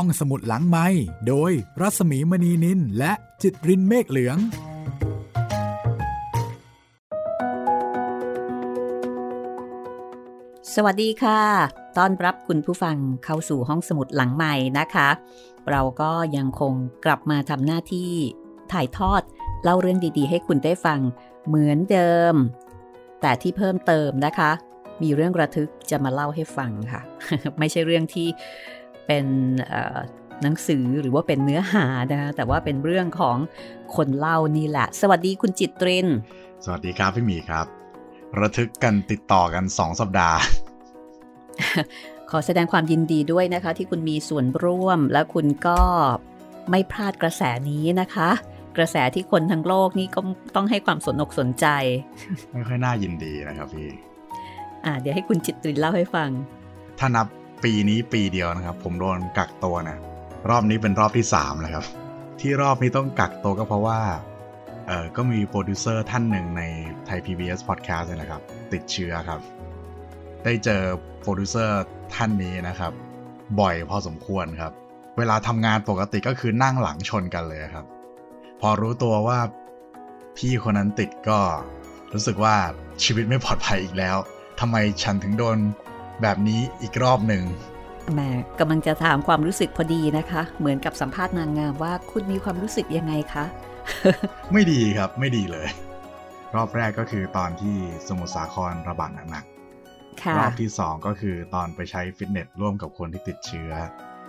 ห้องสมุดหลังไม้โดยรัสมีมณีนินและจิตรินเมฆเหลือง สวัสดีค่ะ ต้อนรับคุณผู้ฟังเข้าสู่ห้องสมุดหลังใหม่นะคะ เราก็ยังคงกลับมาทำหน้าที่ถ่ายทอดเล่าเรื่องดีๆ ให้คุณได้ฟังเหมือนเดิม แต่ที่เพิ่มเติมนะคะ มีเรื่องระทึกจะมาเล่าให้ฟังค่ะ ไม่ใช่เรื่องที่ เป็นหนังสือหรือว่าเป็นเนื้อหานะคะแต่ว่าเป็นเรื่องของคนเล่านี่แหละ สวัสดีคุณจิตริน สวัสดีครับพี่หมีครับ ระทึกกันติดต่อกันสองสัปดาห์ ขอแสดงความยินดีด้วยนะคะ ที่คุณมีส่วนร่วมและคุณก็ไม่พลาดกระแสนี้นะคะ กระแสที่คนทั้งโลกนี่ก็ต้องให้ความสนอกสนใจ ไม่ค่อยน่ายินดีนะครับพี่ อ่าเดี๋ยวให้คุณจิตตรินเล่าให้ฟังถ้านับ ปีนี้ปีเดียวนะครับ ผมโดนกักตัวนะรอบนี้เป็นรอบที่สามแล้วครับ ที่รอบนี้ต้องกักตัวก็เพราะว่าเออก็มีโปรดิวเซอร์ท่านหนึ่งในไทย PBS Podcast นะครับ ติดเชื้อครับ ได้เจอโปรดิวเซอร์ท่านนี้นะครับ บ่อยพอสมควรครับ เวลาทำงานปกติก็คือนั่งหลังชนกันเลยครับ พอรู้ตัวว่าพี่คนนั้นติดก็รู้สึกว่าชีวิตไม่ปลอดภัยอีกแล้วทำไมฉันถึงโดน แบบนี้อีกรอบหนึ่งแม่กำลังจะถามความรู้สึกพอดีนะคะ เหมือนกับสัมภาษณ์นางงามว่าคุณมีความรู้สึกยังไงคะ ไม่ดีครับไม่ดีเลย รอบแรกก็คือตอนที่สมุทรสาครระบาดหนักๆรอบที่สองก็คือตอนไปใช้ฟิตเนสร่วมกับคนที่ติดเชื้อ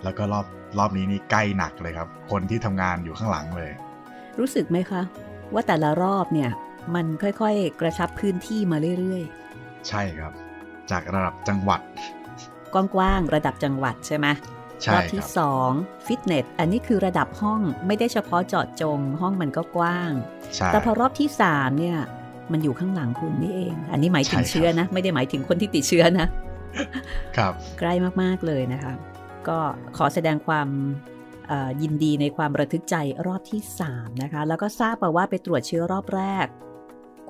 แล้วก็รอบรอบนี้นี่ใกล้หนักเลยครับ คนที่ทำงานอยู่ข้างหลังเลย รู้สึกไหมคะ ว่าแต่ละรอบเนี่ยมันค่อยๆ กระชับพื้นที่มาเรื่อยๆ ใช่ครับ จากระดับจังหวัด กว้างๆระดับจังหวัดใช่ไหมรอบที่สองฟิตเนสอันนี้คือระดับห้องไม่ได้เฉพาะเจาะจงห้องมันก็กว้าง แต่พอรอบที่สามเนี่ยมันอยู่ข้างหลังคุณนี่เอง อันนี้หมายถึงเชื้อนะ ไม่ได้หมายถึงคนที่ติดเชื้อนะ ครับ ใกล้มากๆเลยนะคะ ก็ขอแสดงความยินดีในความระทึกใจรอบที่ 3 นะคะ แล้วก็ทราบมาว่าไปตรวจเชื้อรอบแรก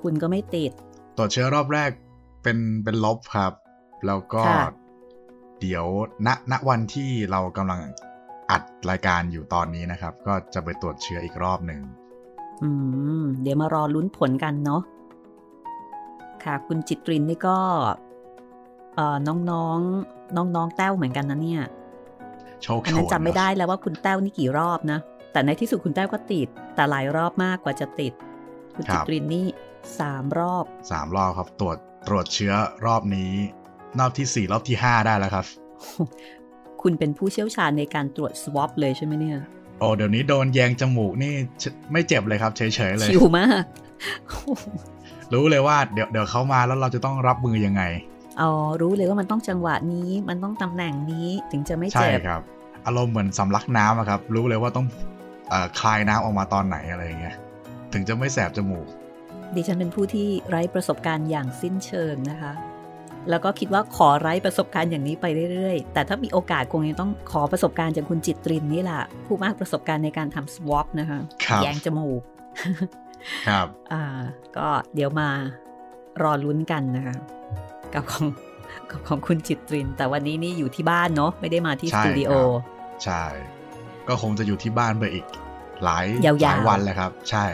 คุณก็ไม่ติด ตรวจเชื้อรอบแรก เป็นเป็นลบครับ แล้วก็เดี๋ยวณณวันที่เรากำลังอัดรายการอยู่ตอนนี้นะครับ ก็จะไปตรวจเชื้ออีกรอบหนึ่งอืม เดี๋ยวมารอลุ้นผลกันเนาะค่ะ คุณจิตรินนี่ก็ เอ่อน้องๆ น้องๆแต้วเหมือนกันนะเนี่ยโชคอันนั้นจำไม่ได้แล้วว่าคุณแต้วนี่กี่รอบนะ แต่ในที่สุดคุณแต้วก็ติด แต่หลายรอบมากกว่าจะติด คุณจิตรินนี่สามรอบสามรอบครับตรวจ ตรวจเชื้อรอบนี้ รอบที่สี่รอบที่ห้าได้แล้วครับ คุณเป็นผู้เชี่ยวชาญในการตรวจสวอปเลยใช่ไหมเนี่ย โอ้เดี๋ยวนี้โดนแยงจมูกนี่ไม่เจ็บเลยครับ เฉยๆเลย ชิวมาก รู้เลยว่าเดี๋ยวเดี๋ยวเขามาแล้วเราจะต้องรับมือยังไงอ๋อรู้เลยว่ามันต้องจังหวะนี้มันต้องตำแหน่งนี้ถึงจะไม่เจ็บ ใช่ครับ อารมณ์เหมือนสำลักน้ำครับ รู้เลยว่าต้องอคลายน้ำออกมาตอนไหนอะไรอย่างเงี้ยถึงจะไม่แสบจมูก ดิฉันเป็นผู้ที่ไร้ประสบการณ์อย่างสิ้นเชิงนะคะ แล้วก็คิดว่าขอไร้ประสบการณ์อย่างนี้ไปเรื่อยๆ แต่ถ้ามีโอกาสคงจะต้องขอประสบการณ์จากคุณจิตรินนี่แหละผู้มากประสบการณ์ในการทำสวอปนะคะแยงจมูก ครับ อ่า ก็เดี๋ยวมารอลุ้นกันนะคะ กับของกับของคุณจิตริน แต่วันนี้นี่อยู่ที่บ้านเนาะไม่ได้มาที่สตูดิโอใช่ ก็คงจะอยู่ที่บ้านไปอีกหลายหลายวันเลยครับ ใช่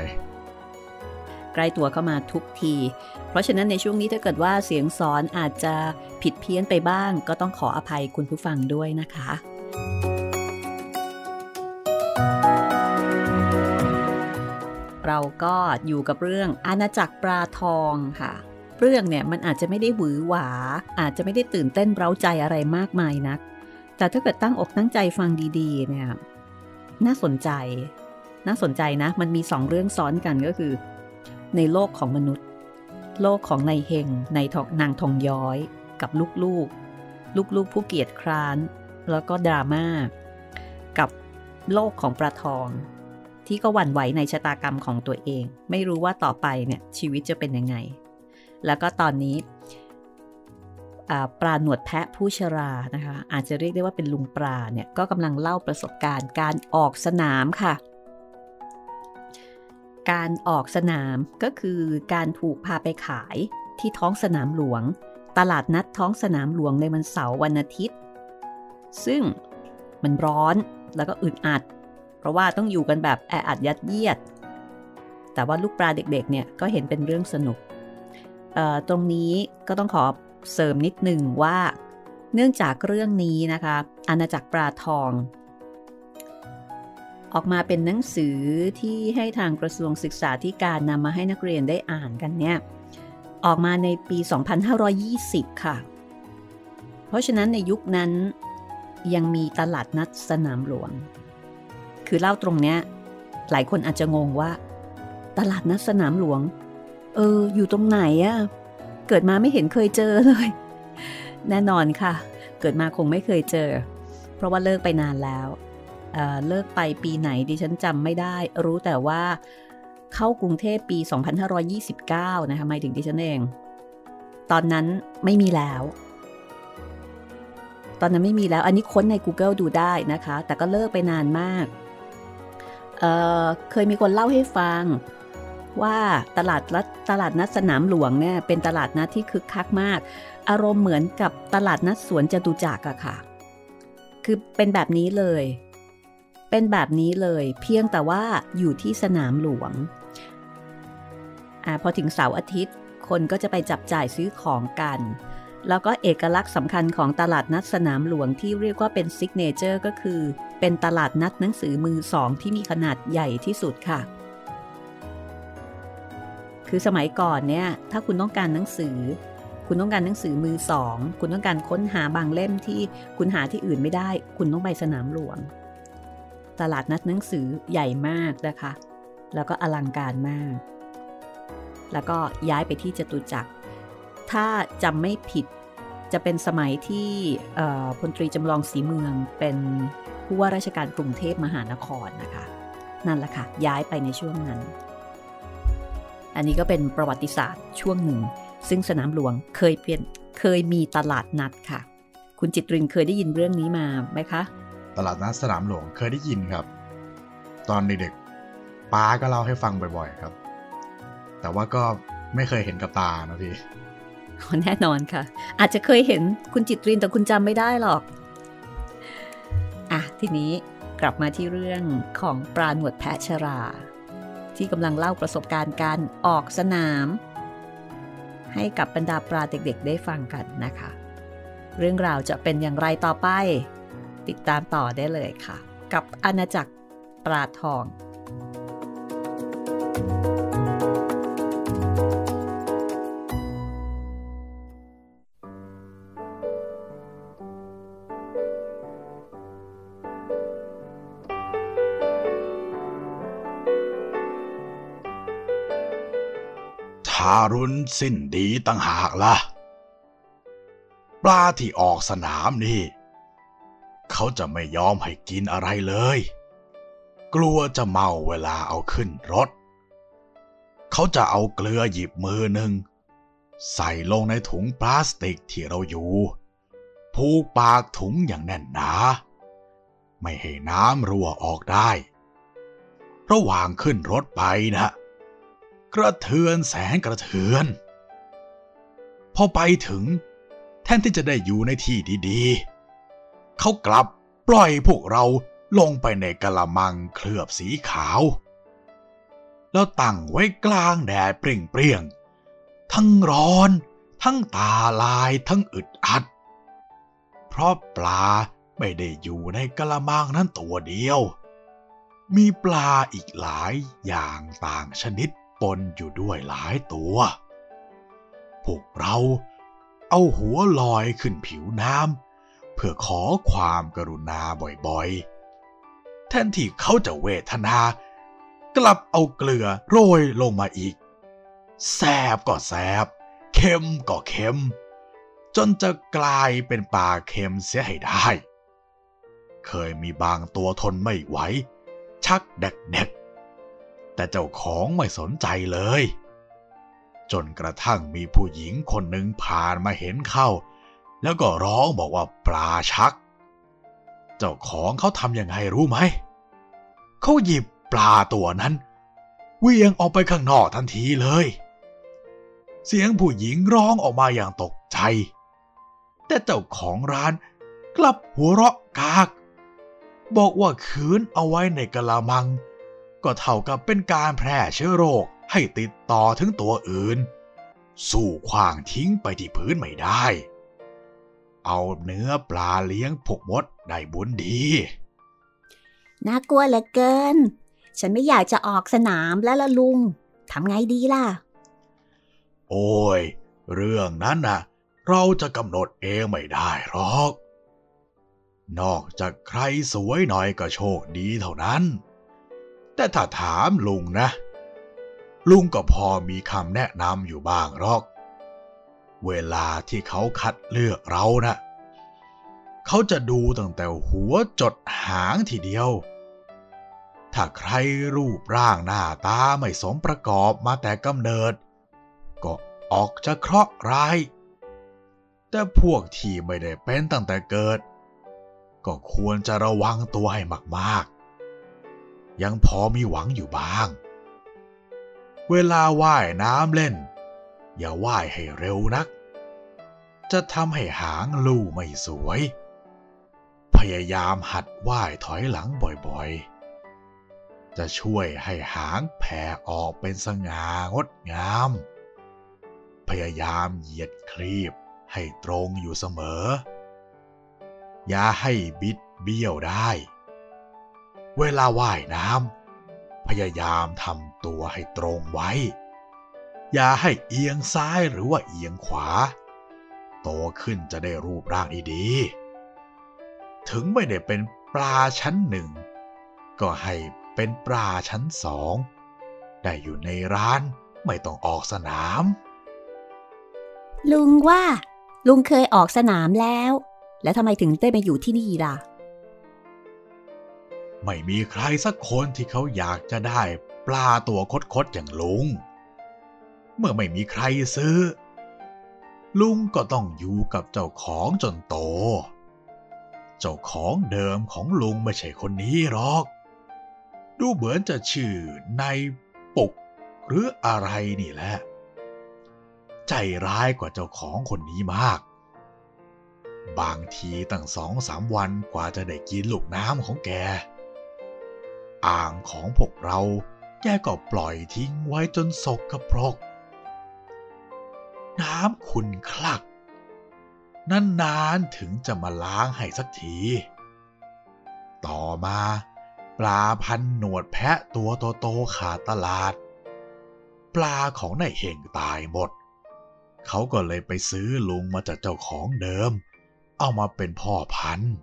ใกล้ตัวเข้ามาทุกที เพราะฉะนั้นในช่วงนี้ถ้าเกิดว่าเสียงสอนอาจจะผิดเพี้ยนไปบ้าง ก็ต้องขออภัยคุณผู้ฟังด้วยนะคะเราก็อยู่กับเรื่องอาณาจักรปลาทองค่ะ เรื่องเนี่ยมันอาจจะไม่ได้หวือหวา อาจจะไม่ได้ตื่นเต้นเร้าใจอะไรมากมายนัก แต่ถ้าเกิดตั้งอกตั้งใจฟังดีๆ เนี่ย น่าสนใจ น่าสนใจนะ มันมีสองเรื่องซ้อนกันก็คือ ในโลกของมนุษย์ โลกของนายเฮงนายทองนางทองย้อย กับลูกๆ ลูกๆ ผู้เกียรติคร้าน แล้วก็ดราม่ากับโลกของปลาทอง ที่ก็หวั่นไหวในชะตากรรมของตัวเอง ไม่รู้ว่าต่อไปเนี่ยชีวิตจะเป็นยังไง แล้วก็ตอนนี้ปลาหนวดแพะผู้ชรานะคะอาจจะเรียกได้ว่าเป็นลุงปลาเนี่ยก็กำลังเล่าประสบการณ์การออกสนามค่ะ การออกสนามก็คือการถูกพาไปขายที่ท้องสนามหลวง ตลาดนัดท้องสนามหลวงในวันเสาร์วันอาทิตย์ ซึ่งมันร้อนแล้วก็อึดอัด เพราะว่าต้องอยู่กันแบบแออัดยัดเยียด แต่ว่าลูกปลาเด็กๆเนี่ยก็เห็นเป็นเรื่องสนุก ตรงนี้ก็ต้องขอเสริมนิดหนึ่งว่า เนื่องจากเรื่องนี้นะคะ อาณาจักรปลาทอง ออกมาเป็นหนังสือที่ให้ทางกระทรวงศึกษาธิการนำมาให้นักเรียนได้อ่านกันเนี่ยออกมาในปี 2520 ค่ะ เพราะฉะนั้นในยุคนั้นยังมีตลาดนัดสนามหลวง คือเล่าตรงเนี้ยหลายคนอาจจะงงว่า ตลาดนัดสนามหลวง เออ อยู่ตรงไหนอะเกิดมาไม่เห็นเคยเจอเลย แน่นอนค่ะ เกิดมาคงไม่เคยเจอ เพราะว่าเลิกไปนานแล้ว เเลิกไปปีไหนดิฉันจำไม่ได้ รู้แต่ว่าเข้ากรุงเทพปี 2529 นะคะหมายถึงดิฉันเอง ตอนนั้นไม่มีแล้ว ตอนนั้นไม่มีแล้ว อันนี้ค้นใน Google ดูได้นะคะ แต่ก็เลิกไปนานมากเเคยมีคนเล่าให้ฟังว่าตลาดตลาดนัดสนามหลวงเนี่ยเป็นตลาดนัดที่คึกคักมาก อารมณ์เหมือนกับตลาดนัดสวนจตุจักรอะค่ะ คือเป็นแบบนี้เลย เป็นแบบนี้เลยเพียงแต่ว่าอยู่ที่สนามหลวงอพอถึงเสาร์อาทิตย์ คนก็จะไปจับจ่ายซื้อของกัน แล้วก็เอกลักษณ์สำคัญของตลาดนัดสนามหลวงที่เรียกว่าเป็น signature ก็คือ เป็นตลาดนัดหนังสือมือสองที่มีขนาดใหญ่ที่สุดค่ะ คือสมัยก่อนเนี่ยถ้าคุณต้องการหนังสือ คุณต้องการหนังสือมือสอง คุณต้องการค้นหาบางเล่มที่คุณหาที่อื่นไม่ได้ คุณต้องไปสนามหลวง ตลาดนัดหนังสือใหญ่มากนะคะ แล้วก็อลังการมาก แล้วก็ย้ายไปที่จตุจักร ถ้าจำไม่ผิดจะเป็นสมัยที่พลตรีจำลองสีเมืองเป็นผู้ว่าราชการกรุงเทพมหานครนะคะ นั่นแหละค่ะ ย้ายไปในช่วงนั้น อันนี้ก็เป็นประวัติศาสตร์ช่วงหนึ่ง ซึ่งสนามหลวงเคยเปลี่ยนเคยมีตลาดนัดค่ะ คุณจิตรินเคยได้ยินเรื่องนี้มาไหมคะ ตลาดนัดสนามหลวงเคยได้ยินครับ ตอนเด็กๆป้าก็เล่าให้ฟังบ่อยๆครับ แต่ว่าก็ไม่เคยเห็นกับตานะพี่แน่นอนค่ะ อาจจะเคยเห็นคุณจิตรินแต่คุณจำไม่ได้หรอก อะ ทีนี้กลับมาที่เรื่องของปลาหนวดแพะชรา ที่กำลังเล่าประสบการณ์การออกสนาม ให้กับบรรดาปลาเด็กๆ ได้ฟังกันนะคะ เรื่องราวจะเป็นอย่างไรต่อไป ติดตามต่อได้เลยค่ะ กับอาณาจักรปลาทอง ทารุณสิ้นดีตั้งหากละ่ะ ปลาที่ออกสนามนี่ เขาจะไม่ยอมให้กินอะไรเลย กลัวจะเมาเวลาเอาขึ้นรถ เขาจะเอาเกลือหยิบมือหนึ่ง ใส่ลงในถุงพลาสติกที่เราอยู่ ผูกปากถุงอย่างแน่นหนา ไม่ให้น้ำรั่วออกได้ ระหว่างขึ้นรถไปนะ กระเทือนแสงกระเทือน พอไปถึงแทนที่จะได้อยู่ในที่ดีๆ เขากลับปล่อยพวกเราลงไปในกะละมังเคลือบสีขาว แล้วตั้งไว้กลางแดดเปรี้ยงๆ ทั้งร้อน ทั้งตาลายทั้งอึดอัด เพราะปลาไม่ได้อยู่ในกะละมังนั้นตัวเดียว มีปลาอีกหลายอย่างต่างชนิดปนอยู่ด้วยหลายตัว พวกเราเอาหัวลอยขึ้นผิวน้ำ เพื่อขอความกรุณาบ่อยๆแทนที่เขาจะเวทนา กลับเอาเกลือโรยลงมาอีก แสบก็แสบเค็มก็เค็ม จนจะกลายเป็นปลาเค็มเสียให้ได้ เคยมีบางตัวทนไม่ไหว ชักเด็กๆ แต่เจ้าของไม่สนใจเลย จนกระทั่งมีผู้หญิงคนหนึ่งผ่านมาเห็นเข้า แล้วก็ร้องบอกว่าปลาชัก เจ้าของเขาทำยังไงรู้ไหม เขาหยิบปลาตัวนั้นเวียงออกไปข้างนอกทันทีเลย เสียงผู้หญิงร้องออกมาอย่างตกใจ แต่เจ้าของร้านกลับหัวเราะกาก บอกว่าคืนเอาไว้ในกะละมัง ก็เท่ากับเป็นการแพร่เชื้อโรคให้ติดต่อถึงตัวอื่น สู้ขวางทิ้งไปที่พื้นไม่ได้ เอาเนื้อปลาเลี้ยงพวกมดได้บุญดี น่ากลัวเหลือเกิน ฉันไม่อยากจะออกสนามแล้วละลุง ทำไงดีล่ะ โอ้ย เรื่องนั้นน่ะ เราจะกำหนดเองไม่ได้หรอก นอกจากใครสวยหน่อยก็โชคดีเท่านั้น แต่ถ้าถามลุงนะ ลุงก็พอมีคำแนะนำอยู่บ้างหรอก เวลาที่เขาคัดเลือกเรานะเขาจะดูตั้งแต่หัวจดหางทีเดียว ถ้าใครรูปร่างหน้าตาไม่สมประกอบมาแต่กำเนิด ก็ออกจะเคราะห์ร้าย แต่พวกที่ไม่ได้เป็นตั้งแต่เกิด ก็ควรจะระวังตัวให้มากๆ ยังพอมีหวังอยู่บ้าง เวลาว่ายน้ำเล่น อย่าว่ายให้เร็วนัก จะทำให้หางลู่ไม่สวย พยายามหัดว่ายถอยหลังบ่อยๆ จะช่วยให้หางแผ่ออกเป็นสง่างดงาม พยายามเหยียดครีบให้ตรงอยู่เสมอ อย่าให้บิดเบี้ยวได้ เวลาว่ายน้ำพยายามทำตัวให้ตรงไว้ อย่าให้เอียงซ้ายหรือว่าเอียงขวา โตขึ้นจะได้รูปร่างดีๆถึงไม่ได้เป็นปลาชั้นหนึ่ง ก็ให้เป็นปลาชั้นสอง ได้อยู่ในร้านไม่ต้องออกสนาม ลุงว่า ลุงเคยออกสนามแล้ว แล้วทำไมถึงได้มาอยู่ที่นี่ล่ะ ไม่มีใครสักคนที่เขาอยากจะได้ปลาตัวคดๆอย่างลุง เมื่อไม่มีใครซื้อ ลุงก็ต้องอยู่กับเจ้าของจนโต เจ้าของเดิมของลุงไม่ใช่คนนี้หรอก ดูเหมือนจะชื่อในปุกหรืออะไรนี่แหละ ใจร้ายกว่าเจ้าของคนนี้มาก บางทีตั้งสองสามวันกว่าจะได้กินลูกน้ำของแก อ่างของพวกเราแกก็ปล่อยทิ้งไว้จนสกกระปรก น้ำขุนคลักนานๆถึงจะมาล้างให้สักที ต่อมา ปลาพันหนวดแพะตัวโตๆขาดตลาด ปลาของนายเฮงตายหมด เขาก็เลยไปซื้อลุงมาจากเจ้าของเดิม เอามาเป็นพ่อพันธุ์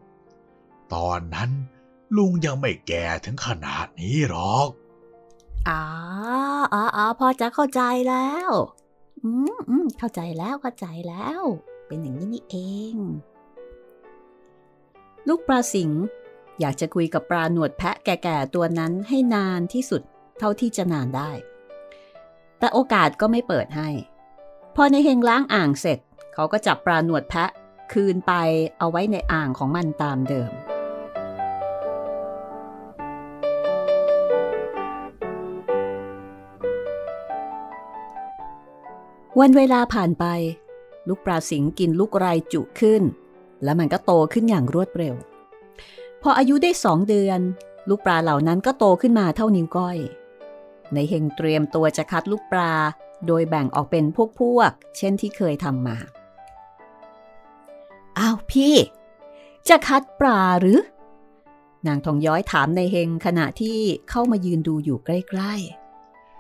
ตอนนั้นลุงยังไม่แก่ถึงขนาดนี้หรอกอ๋ออ๋ออ๋อพอจะเข้าใจแล้ว อืมอืมเข้าใจแล้วเข้าใจแล้ว เป็นอย่างนี้นี่เอง ลูกปลาสิงห์อยากจะคุยกับปลาหนวดแพะแก่ๆตัวนั้นให้นานที่สุดเท่าที่จะนานได้ แต่โอกาสก็ไม่เปิดให้ พอในเฮงล้างอ่างเสร็จ เขาก็จับปลาหนวดแพะคืนไปเอาไว้ในอ่างของมันตามเดิม วันเวลาผ่านไป ลูกปลาสิงกินลูกไรจุขึ้น แล้วมันก็โตขึ้นอย่างรวดเร็ว พออายุได้สองเดือน ลูกปลาเหล่านั้นก็โตขึ้นมาเท่านิ้วก้อย ในเฮงเตรียมตัวจะคัดลูกปลา โดยแบ่งออกเป็นพวกๆเช่นที่เคยทำมาอ้าวพี่ จะคัดปลาหรือ นางทองย้อยถามในเฮงขณะที่เข้ามายืนดูอยู่ใกล้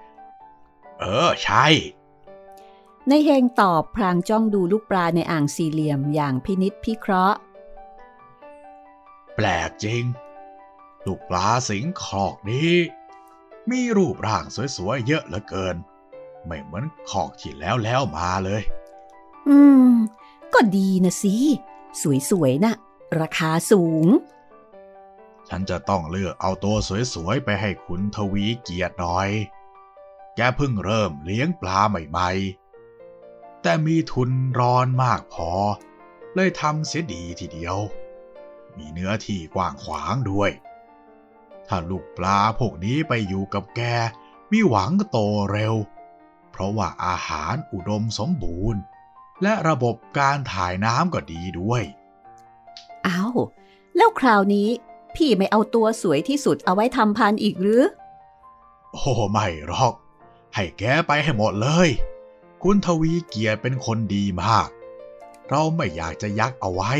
ๆ เออ ใช่ ในเฮงตอบพลางจ้องดูลูกปลาในอ่างสี่เหลี่ยมอย่างพินิษพิเคราะห์ แปลกจริง ลูกปลาสิงคอกนี้ มีรูปร่างสวยๆเยอะเหลือเกิน ไม่เหมือนคอกที่แล้วแล้วมาเลย อืม ก็ดีนะสิ สวยๆนะราคาสูง ฉันจะต้องเลือกเอาตัวสวยๆไปให้คุณทวีเกียรติหน่อย แกเพิ่งเริ่มเลี้ยงปลาใหม่ๆ แต่มีทุนร้อนมากพอ เลยทำเสียดีทีเดียว มีเนื้อที่กว้างขวางด้วย ถ้าลูกปลาพวกนี้ไปอยู่กับแก มีหวังโตเร็ว เพราะว่าอาหารอุดมสมบูรณ์ และระบบการถ่ายน้ำก็ดีด้วยอ้าวแล้วคราวนี้พี่ไม่เอาตัวสวยที่สุดเอาไว้ทำพันอีกหรือ โอ้ไม่หรอก ให้แกไปให้หมดเลย คุณทวีเกียรติเป็นคนดีมาก เราไม่อยากจะยักเอาไว้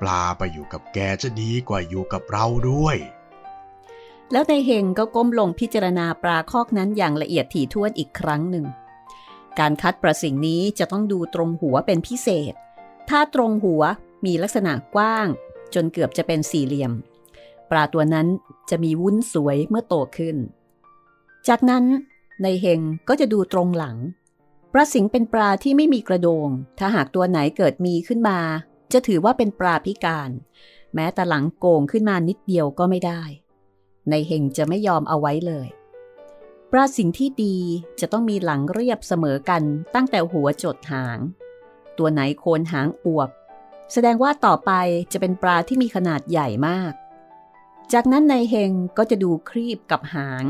ปลาไปอยู่กับแกจะดีกว่าอยู่กับเราด้วย แล้วในเฮงก็ก้มลงพิจารณาปลาคอกนั้นอย่างละเอียดถี่ถ้วนอีกครั้งหนึ่ง การคัดประสิ่งนี้จะต้องดูตรงหัวเป็นพิเศษ ถ้าตรงหัวมีลักษณะกว้าง จนเกือบจะเป็นสี่เหลี่ยม ปลาตัวนั้นจะมีวุ้นสวยเมื่อโตขึ้น จากนั้นในเฮงก็จะดูตรงหลัง ปลาสิงเป็นปลาที่ไม่มีกระโดง ถ้าหากตัวไหนเกิดมีขึ้นมา จะถือว่าเป็นปลาพิการ แม้แต่หลังโก่งขึ้นมานิดเดียวก็ไม่ได้ ในเฮงจะไม่ยอมเอาไว้เลย ปลาสิงที่ดีจะต้องมีหลังเรียบเสมอกันตั้งแต่หัวจดหาง ตัวไหนโคนหางอวบ แสดงว่าต่อไปจะเป็นปลาที่มีขนาดใหญ่มาก จากนั้นในเฮงก็จะดูครีบกับหาง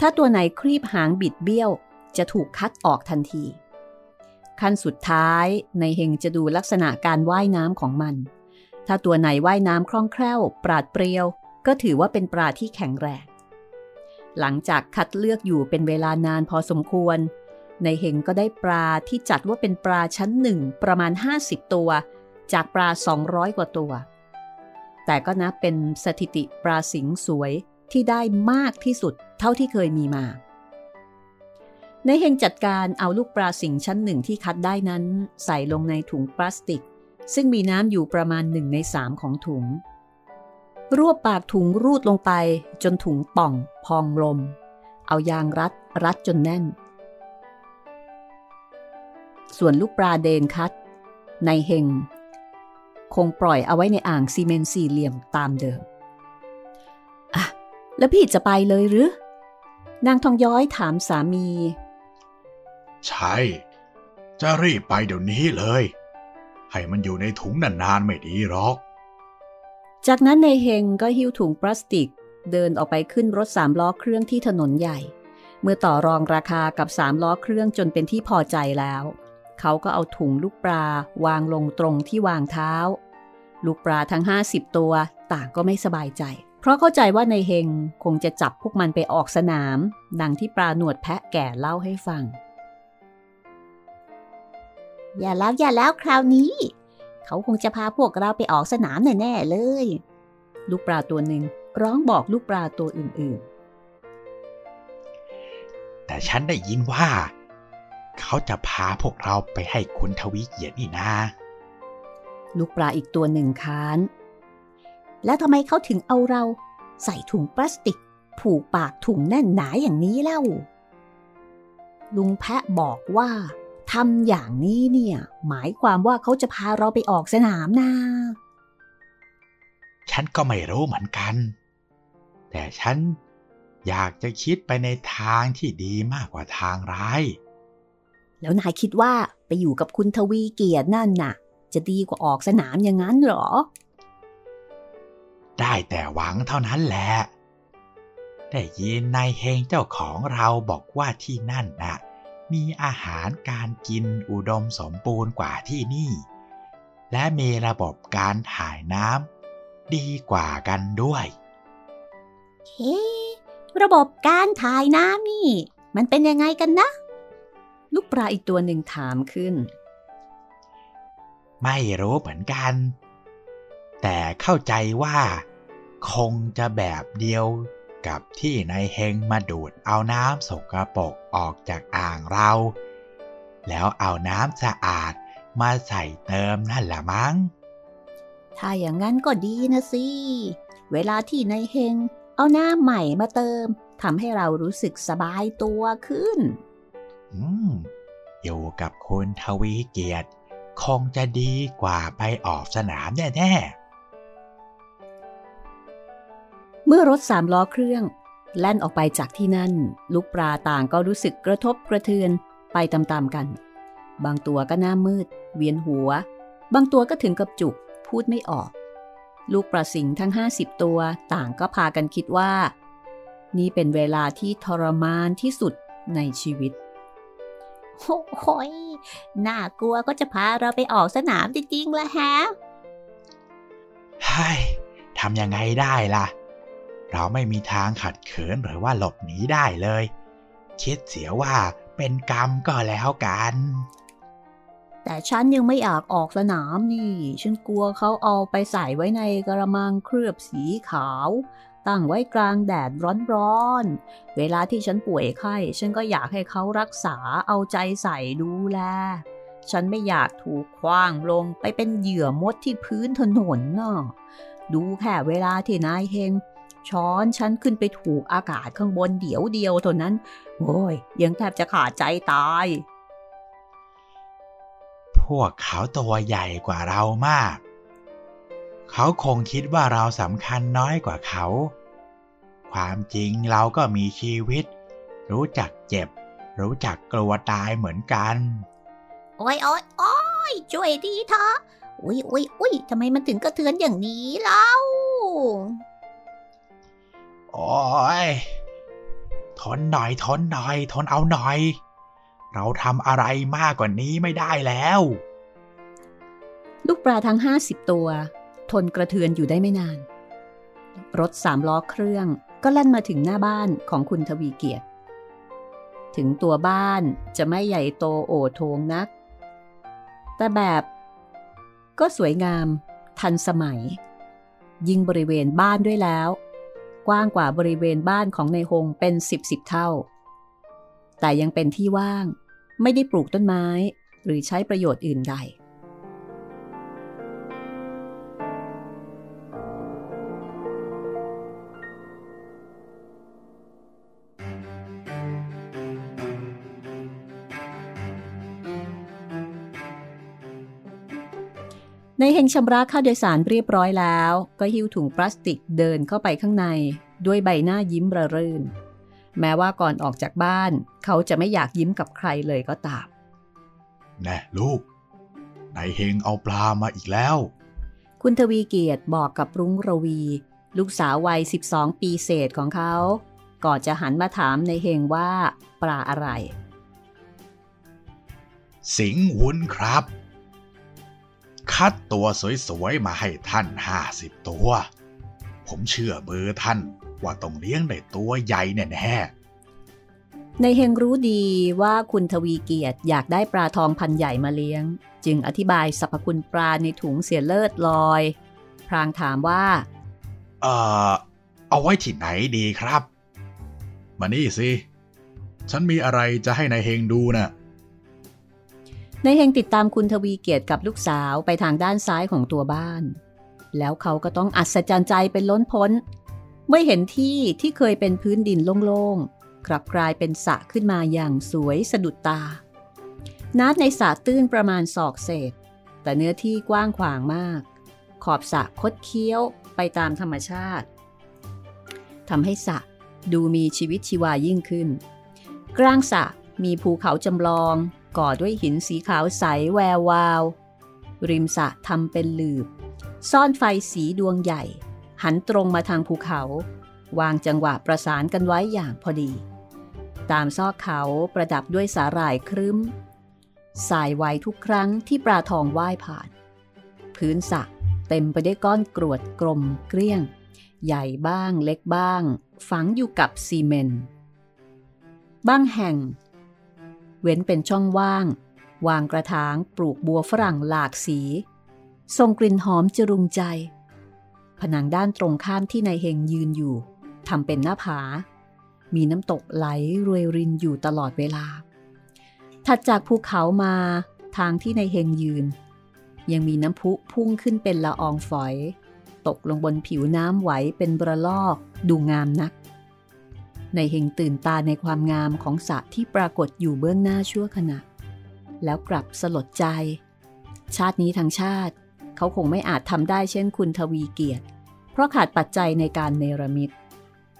ถ้าตัวไหนครีบหางบิดเบี้ยว จะถูกคัดออกทันที ขั้นสุดท้ายในเฮงจะดูลักษณะการว่ายน้ำของมัน ถ้าตัวไหนว่ายน้ำคล่องแคล่ว ปราดเปรียว ก็ถือว่าเป็นปลาที่แข็งแรงหลังจากคัดเลือกอยู่เป็นเวลานานพอสมควร ในเฮงก็ได้ปลาที่จัดว่าเป็นปลาชั้นหนึ่งประมาณ 50 ตัว จากปลา 200 กว่าตัว แต่ก็นับเป็นสถิติปลาสิงสวยที่ได้มากที่สุดเท่าที่เคยมีมา ในเฮงจัดการเอาลูกปลาสิงชั้นหนึ่งที่คัดได้นั้น ใส่ลงในถุงพลาสติก ซึ่งมีน้ำอยู่ประมาณหนึ่งในสามของถุง รวบปากถุงรูดลงไปจนถุงป่องพองลม เอายางรัดรัดจนแน่น ส่วนลูกปลาเดนคัด ในเฮง คงปล่อยเอาไว้ในอ่างซีเมนต์สี่เหลี่ยมตามเดิมอะแล้วพี่จะไปเลยหรือนางทองย้อยถามสามี ใช่ จะรีบไปเดี๋ยวนี้เลย ให้มันอยู่ในถุงนานๆไม่ดีหรอก จากนั้นในเฮงก็หิ้วถุงพลาสติก เดินออกไปขึ้นรถสามล้อเครื่องที่ถนนใหญ่ เมื่อต่อรองราคากับสามล้อเครื่องจนเป็นที่พอใจแล้ว เขาก็เอาถุงลูกปลาวางลงตรงที่วางเท้า ลูกปลาทั้ง 50 ตัวต่างก็ไม่สบายใจเพราะเข้าใจว่าในเฮงคงจะจับพวกมันไปออกสนาม ดังที่ปลาหนวดแพะแก่เล่าให้ฟัง อย่าแล้วอย่าแล้วคราวนี้ เขาคงจะพาพวกเราไปออกสนามแน่ๆเลย ลูกปลาตัวหนึ่งร้องบอกลูกปลาตัวอื่นแต่ฉันได้ยินว่า เขาจะพาพวกเราไปให้คุณทวีเกียรตินี่นาๆลูกปลาอีกตัวหนึ่งค้าน แล้วทำไมเขาถึงเอาเราใส่ถุงพลาสติก ผูกปากถุงแน่นหนาอย่างนี้เล่า ลุงแพะบอกว่า ทำอย่างนี้เนี่ย หมายความว่าเขาจะพาเราไปออกสนามนาฉันก็ไม่รู้เหมือนกัน แต่ฉันอยากจะคิดไปในทางที่ดีมากกว่าทางร้าย แล้วนายคิดว่าไปอยู่กับคุณทวีเกียรตินั่นน่ะ จะดีกว่าออกสนามอย่างนั้นเหรอ ได้แต่หวังเท่านั้นแหละ ได้ยินนายเฮงเจ้าของเราบอกว่าที่นั่นน่ะ มีอาหารการกินอุดมสมบูรณ์กว่าที่นี่ และมีระบบการถ่ายน้ำดีกว่ากันด้วยเฮ้ระบบการถ่ายน้ำนี่ มันเป็นยังไงกันนะ ลูกปลาอีกตัวหนึ่งถามขึ้น ไม่รู้เหมือนกัน แต่เข้าใจว่า คงจะแบบเดียว กับที่นายเฮงมาดูดเอาน้ำสกรปรกออกจากอ่างเรา แล้วเอาน้ำสะอาดมาใส่เติมนั่นแหละมั้ง ถ้าอย่างนั้นก็ดีนะสิ เวลาที่นายเฮงเอาน้ำใหม่มาเติมทำให้เรารู้สึกสบายตัวขึ้น อืม อยู่กับคุณทวีเกียรติ คงจะดีกว่าไปออกสนามแน่เมื่อรถสามล้อเครื่องแล่นออกไปจากที่นั่น ลูกปลาต่างก็รู้สึกกระทบกระเทือนไปตามๆกัน บางตัวก็หน้ามืด เวียนหัว บางตัวก็ถึงกับจุก พูดไม่ออก ลูกปลาสิงทั้ง 50 ตัวต่างก็พากันคิดว่า นี่เป็นเวลาที่ทรมานที่สุดในชีวิตโอ้โหยน่ากลัวก็จะพาเราไปออกสนามจริงๆแล้วฮะๆเฮ้ยททำยังไงได้ล่ะ เราไม่มีทางขัดเขินหรือว่าหลบหนีได้เลย คิดเสียว่าเป็นกรรมก็แล้วกัน แต่ฉันยังไม่อยากออกสนามนี่ ฉันกลัวเขาเอาไปใส่ไว้ในกระมังเคลือบสีขาว ตั้งไว้กลางแดดร้อนๆ เวลาที่ฉันป่วยไข้ ฉันก็อยากให้เขารักษาเอาใจใส่ดูแล ฉันไม่อยากถูกคว้างลงไปเป็นเหยื่อมดที่พื้นถนนน่ะดูแค่เวลาที่นายเฮง ช้อนฉันขึ้นไปถูกอากาศข้างบนเดี๋ยวเดียวเท่านั้น โอ้ย ยังแทบจะขาดใจตาย พวกเขาตัวใหญ่กว่าเรามาก เขาคงคิดว่าเราสำคัญน้อยกว่าเขา ความจริงเราก็มีชีวิต รู้จักเจ็บ รู้จักกลัวตายเหมือนกัน โอ้ยโอ้ยโอ้ยช่วยทีเถอะอุ้ยอุ้ยอุ้ยทำไมมันถึงกระเทือนอย่างนี้เล่า ทนหน่อยทนหน่อยทนเอาหน่อย เราทำอะไรมากกว่านี้ไม่ได้แล้ว ลูกปลาทั้ง50ตัว ทนกระเทือนอยู่ได้ไม่นาน รถสามล้อเครื่องก็แล่นมาถึงหน้าบ้านของคุณทวีเกียรติ ถึงตัวบ้านจะไม่ใหญ่โตโอโถงนัก แต่แบบก็สวยงามทันสมัย ยิ่งบริเวณบ้านด้วยแล้ว กว้างกว่าบริเวณบ้านของในหงเป็นสิบสิบเท่า แต่ยังเป็นที่ว่าง ไม่ได้ปลูกต้นไม้ หรือใช้ประโยชน์อื่นใด ในเฮงชำระค่าโดยสารเรียบร้อยแล้ว ก็หิ้วถุงพลาสติกเดินเข้าไปข้างใน ด้วยใบหน้ายิ้มระรื่น แม้ว่าก่อนออกจากบ้าน เขาจะไม่อยากยิ้มกับใครเลยก็ตามแน่ลูกนายเฮงเอาปลามาอีกแล้ว คุณทวีเกียรติบอกกับรุ้งระวี ลูกสาววัย 12 ปีเศษของเขา ก่อนจะหันมาถามในเฮงว่า ปลาอะไร สิงห์วุ้นครับ คัดตัวสวยๆมาให้ท่านห้าสิบตัว ผมเชื่อเบอร์ท่านว่าต้องเลี้ยงได้ตัวใหญ่แน่ๆในเฮงรู้ดีว่าคุณทวีเกียรติอยากได้ปลาทองพันใหญ่มาเลี้ยง จึงอธิบายสรรพคุณปลาในถุงเสียเลิศลอย พรางถามว่า เอ่อ เอาไว้ที่ไหนดีครับ มานี่สิ ฉันมีอะไรจะให้นายเฮงดูน่ะในเฮงติดตามคุณทวีเกียรติกับลูกสาวไปทางด้านซ้ายของตัวบ้าน แล้วเขาก็ต้องอัศจรรย์ใจเป็นล้นพ้น เมื่อเห็นที่ที่เคยเป็นพื้นดินโล่งๆ กลับกลายเป็นสระขึ้นมาอย่างสวยสะดุดตา น้ำในสระตื้นประมาณศอกเศษ แต่เนื้อที่กว้างขวางมาก ขอบสระคดเคี้ยวไปตามธรรมชาติทำให้สระดูมีชีวิตชีวายิ่งขึ้น กลางสระมีภูเขาจำลอง ก่อด้วยหินสีขาวใสแวววาว ริมสระทำเป็นหลืบ ซ่อนไฟสีดวงใหญ่ หันตรงมาทางภูเขา วางจังหวะประสานกันไว้อย่างพอดี ตามซอกเขาประดับด้วยสาหร่ายครึ้ม สายไวทุกครั้งที่ปลาทองว่ายผ่าน พื้นสระเต็มไปได้วยก้อนกรวดกลมเกลี้ยง ใหญ่บ้างเล็กบ้าง ฝังอยู่กับซีเมนต์บางแห่ง เว้นเป็นช่องว่าง วางกระถางปลูกบัวฝรั่งหลากสีทรงกลิ่นหอมจรุงใจ ผนังด้านตรงข้ามที่นายเฮงยืนอยู่ทำเป็นหน้าผา มีน้ำตกไหลรวยรินอยู่ตลอดเวลา ถัดจากภูเขามาทางที่นายเฮงยืน ยังมีน้ำพุพุ่งขึ้นเป็นละอองฝอย ตกลงบนผิวน้ำไหวเป็นบระลอกดูงามนัก ในเฮงตื่นตาในความงามของสระที่ปรากฏอยู่เบื้องหน้าชั่วขณะ แล้วกลับสลดใจ ชาตินี้ทั้งชาติ เขาคงไม่อาจทำได้เช่นคุณทวีเกียรติ เพราะขาดปัจจัยในการเนรมิต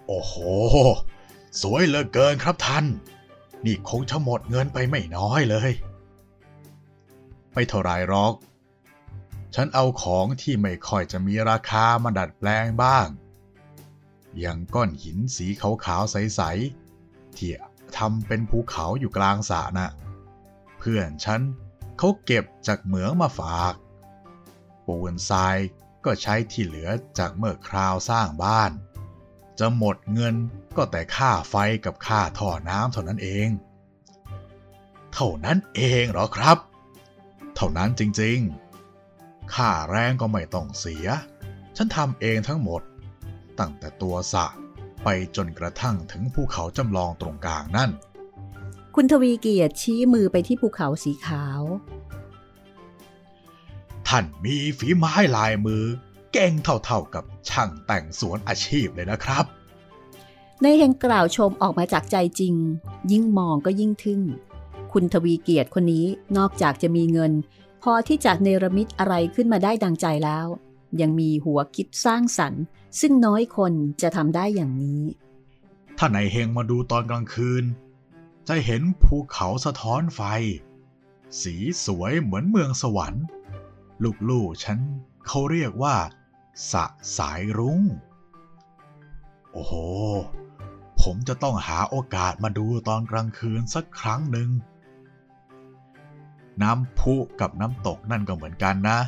โอ้โห สวยเหลือเกินครับท่าน นี่คงจะหมดเงินไปไม่น้อยเลย ไม่เท่าไรหรอก ฉันเอาของที่ไม่ค่อยจะมีราคามาดัดแปลงบ้าง อย่างก้อนหินสีขาวๆใสๆที่ทำเป็นภูเขาอยู่กลางสระนะเพื่อนฉันเขาเก็บจากเหมืองมาฝาก ปูนทรายก็ใช้ที่เหลือจากเมื่อคราวสร้างบ้าน จะหมดเงินก็แต่ค่าไฟกับค่าท่อน้ำเท่านั้นเอง เท่านั้นเองเหรอครับ เท่านั้นจริงๆ ค่าแรงก็ไม่ต้องเสีย ฉันทำเองทั้งหมด ตั้งแต่ตัวสระไปจนกระทั่งถึงภูเขาจำลองตรงกลางนั่น คุณทวีเกียรติชี้มือไปที่ภูเขาสีขาว ท่านมีฝีไม้ลายมือ เก่งเท่าๆกับช่างแต่งสวนอาชีพเลยนะครับในเฮงกล่าวชมออกมาจากใจจริง ยิ่งมองก็ยิ่งทึ่ง คุณทวีเกียรติคนนี้นอกจากจะมีเงิน พอที่จะเนรมิตอะไรขึ้นมาได้ดังใจแล้ว ยังมีหัวคิดสร้างสรรค์ ซึ่งน้อยคนจะทำได้อย่างนี้ ถ้าในเฮงมาดูตอนกลางคืน จะเห็นภูเขาสะท้อนไฟ สีสวยเหมือนเมืองสวรรค์ลูกๆฉันเขาเรียกว่าสะสายรุง้ง โอ้โห ผมจะต้องหาโอกาสมาดูตอนกลางคืนสักครั้งหนึ่ง น้ำพุกับน้ำตกนั่นก็เหมือนกันนะ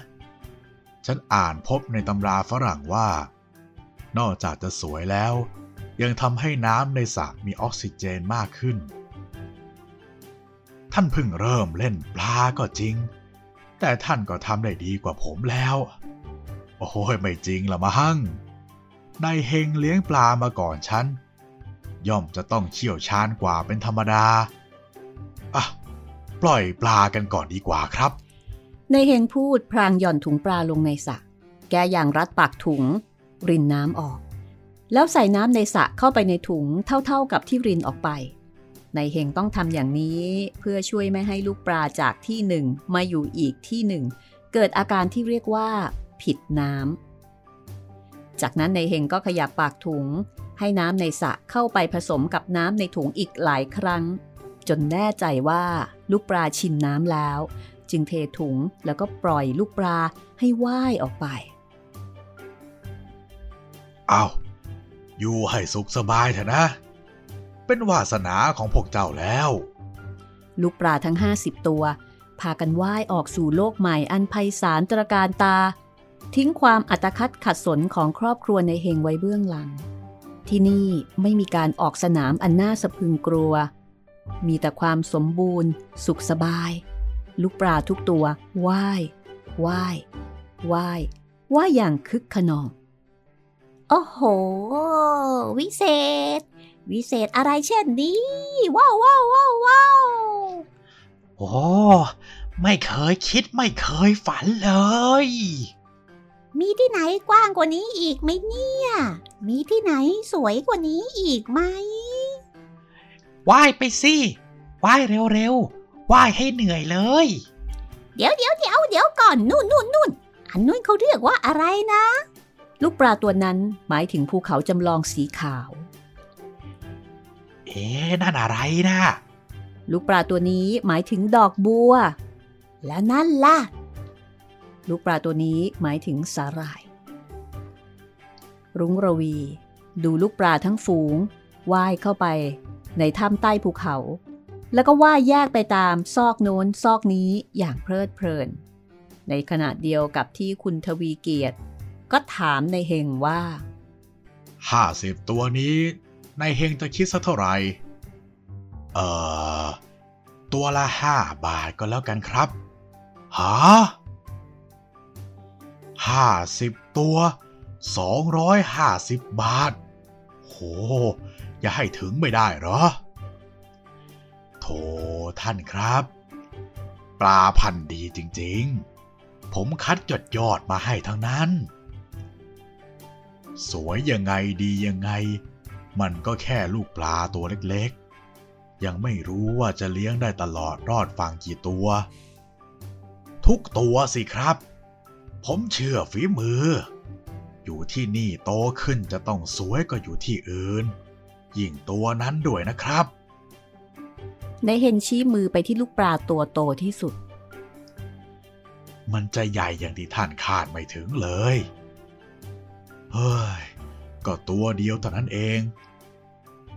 ฉันอ่านพบในตำราฝรั่งว่า นอกจากจะสวยแล้ว ยังทำให้น้ำในสระมีออกซิเจนมากขึ้น ท่านเพิ่งเริ่มเล่นปลาก็จริง แต่ท่านก็ทำได้ดีกว่าผมแล้ว โอ้ยไม่จริงละมั้งนายเฮงเลี้ยงปลามาก่อนฉัน ย่อมจะต้องเชี่ยวชาญกว่าเป็นธรรมดา อะ ปล่อยปลากันก่อนดีกว่าครับในเฮงพูดพรางหย่อนถุงปลาลงในสระ แกอย่างรัดปากถุง รินน้ำออก แล้วใส่น้ำในสระเข้าไปในถุงเท่าๆกับที่รินออกไป ในเฮงต้องทำอย่างนี้เพื่อช่วยไม่ให้ลูกปลาจากที่หนึ่งมาอยู่อีกที่หนึ่ง เกิดอาการที่เรียกว่า ผิดน้ำ จากนั้นในเฮงก็ขยับปากถุง ให้น้ำในสระเข้าไปผสมกับน้ำในถุงอีกหลายครั้ง จนแน่ใจว่าลูกปลาชินน้ำแล้ว จึงเทถุงแล้วก็ปล่อยลูกปลาให้ว่ายออกไป เอาอยู่ให้สุขสบายเถอะนะ เป็นวาสนาของพวกเจ้าแล้ว ลูกปลาทั้ง50ตัว พากันว่ายออกสู่โลกใหม่อันไพศาลตระการตา ทิ้งความอัตคัดขัดสนของครอบครัวในเฮงไว้เบื้องหลัง ที่นี่ไม่มีการออกสนามอันน่าสะพึงกลัว มีแต่ความสมบูรณ์ สุขสบาย ลูกปลาทุกตัวว่ายว่ายว่ายว่ายอย่างคึกขนอง โอ้โห วิเศษ วิเศษอะไรเช่นนี้ ว้าวว้าวว้าวว้าวโอ้ไม่เคยคิดไม่เคยฝันเลย มีที่ไหนกว้างกว่านี้อีกไหมเนี่ย มีที่ไหนสวยกว่านี้อีกไหมว่ายไปสิว่ายเร็วๆว่ายให้เหนื่อยเลย เดี๋ยวเดี๋ยวเดี๋ยวเดี๋ยวก่อนนู่นนู่นนู่นอันนู้นเขาเรียกว่าอะไรนะ ลูกปลาตัวนั้นหมายถึงภูเขาจำลองสีขาว เอ๊ะนั่นอะไรนะลูกปลาตัวนี้หมายถึงดอกบัว แล้วนั่นล่ะ ลูกปลาตัวนี้หมายถึงสาหร่าย รุ้งระวี ดูลูกปลาทั้งฝูงว่ายเข้าไป ในถ้ำใต้ภูเขา แล้วก็ว่ายแยกไปตามซอกโน้นซอกนี้อย่างเพลิดเพลิน ในขณะเดียวกับที่คุณทวีเกียรติ ก็ถามในเฮงว่าห้าสิบตัวนี้นายเฮงจะคิดสักเท่าไหร่ เอ่อ ตัวละห้าบาทก็แล้วกันครับ หาห้าสิบตัวสองร้อยห้าสิบบาท โห อย่าให้ถึงไม่ได้เหรอ โถท่านครับ ปลาพันธุ์ดีจริงๆ ผมคัดจดยอดมาให้ทั้งนั้น สวยยังไงดียังไง มันก็แค่ลูกปลาตัวเล็กๆ ยังไม่รู้ว่าจะเลี้ยงได้ตลอดรอดฟังกี่ตัว ทุกตัวสิครับ ผมเชื่อฝีมือ อยู่ที่นี่โตขึ้นจะต้องสวยก็อยู่ที่อื่น ยิ่งตัวนั้นด้วยนะครับในเฮนชี้มือไปที่ลูกปลาตัวโตที่สุด มันจะใหญ่อย่างที่ท่านคาดไม่ถึงเลย เฮ้ย ก็ตัวเดียวเท่านั้นเอง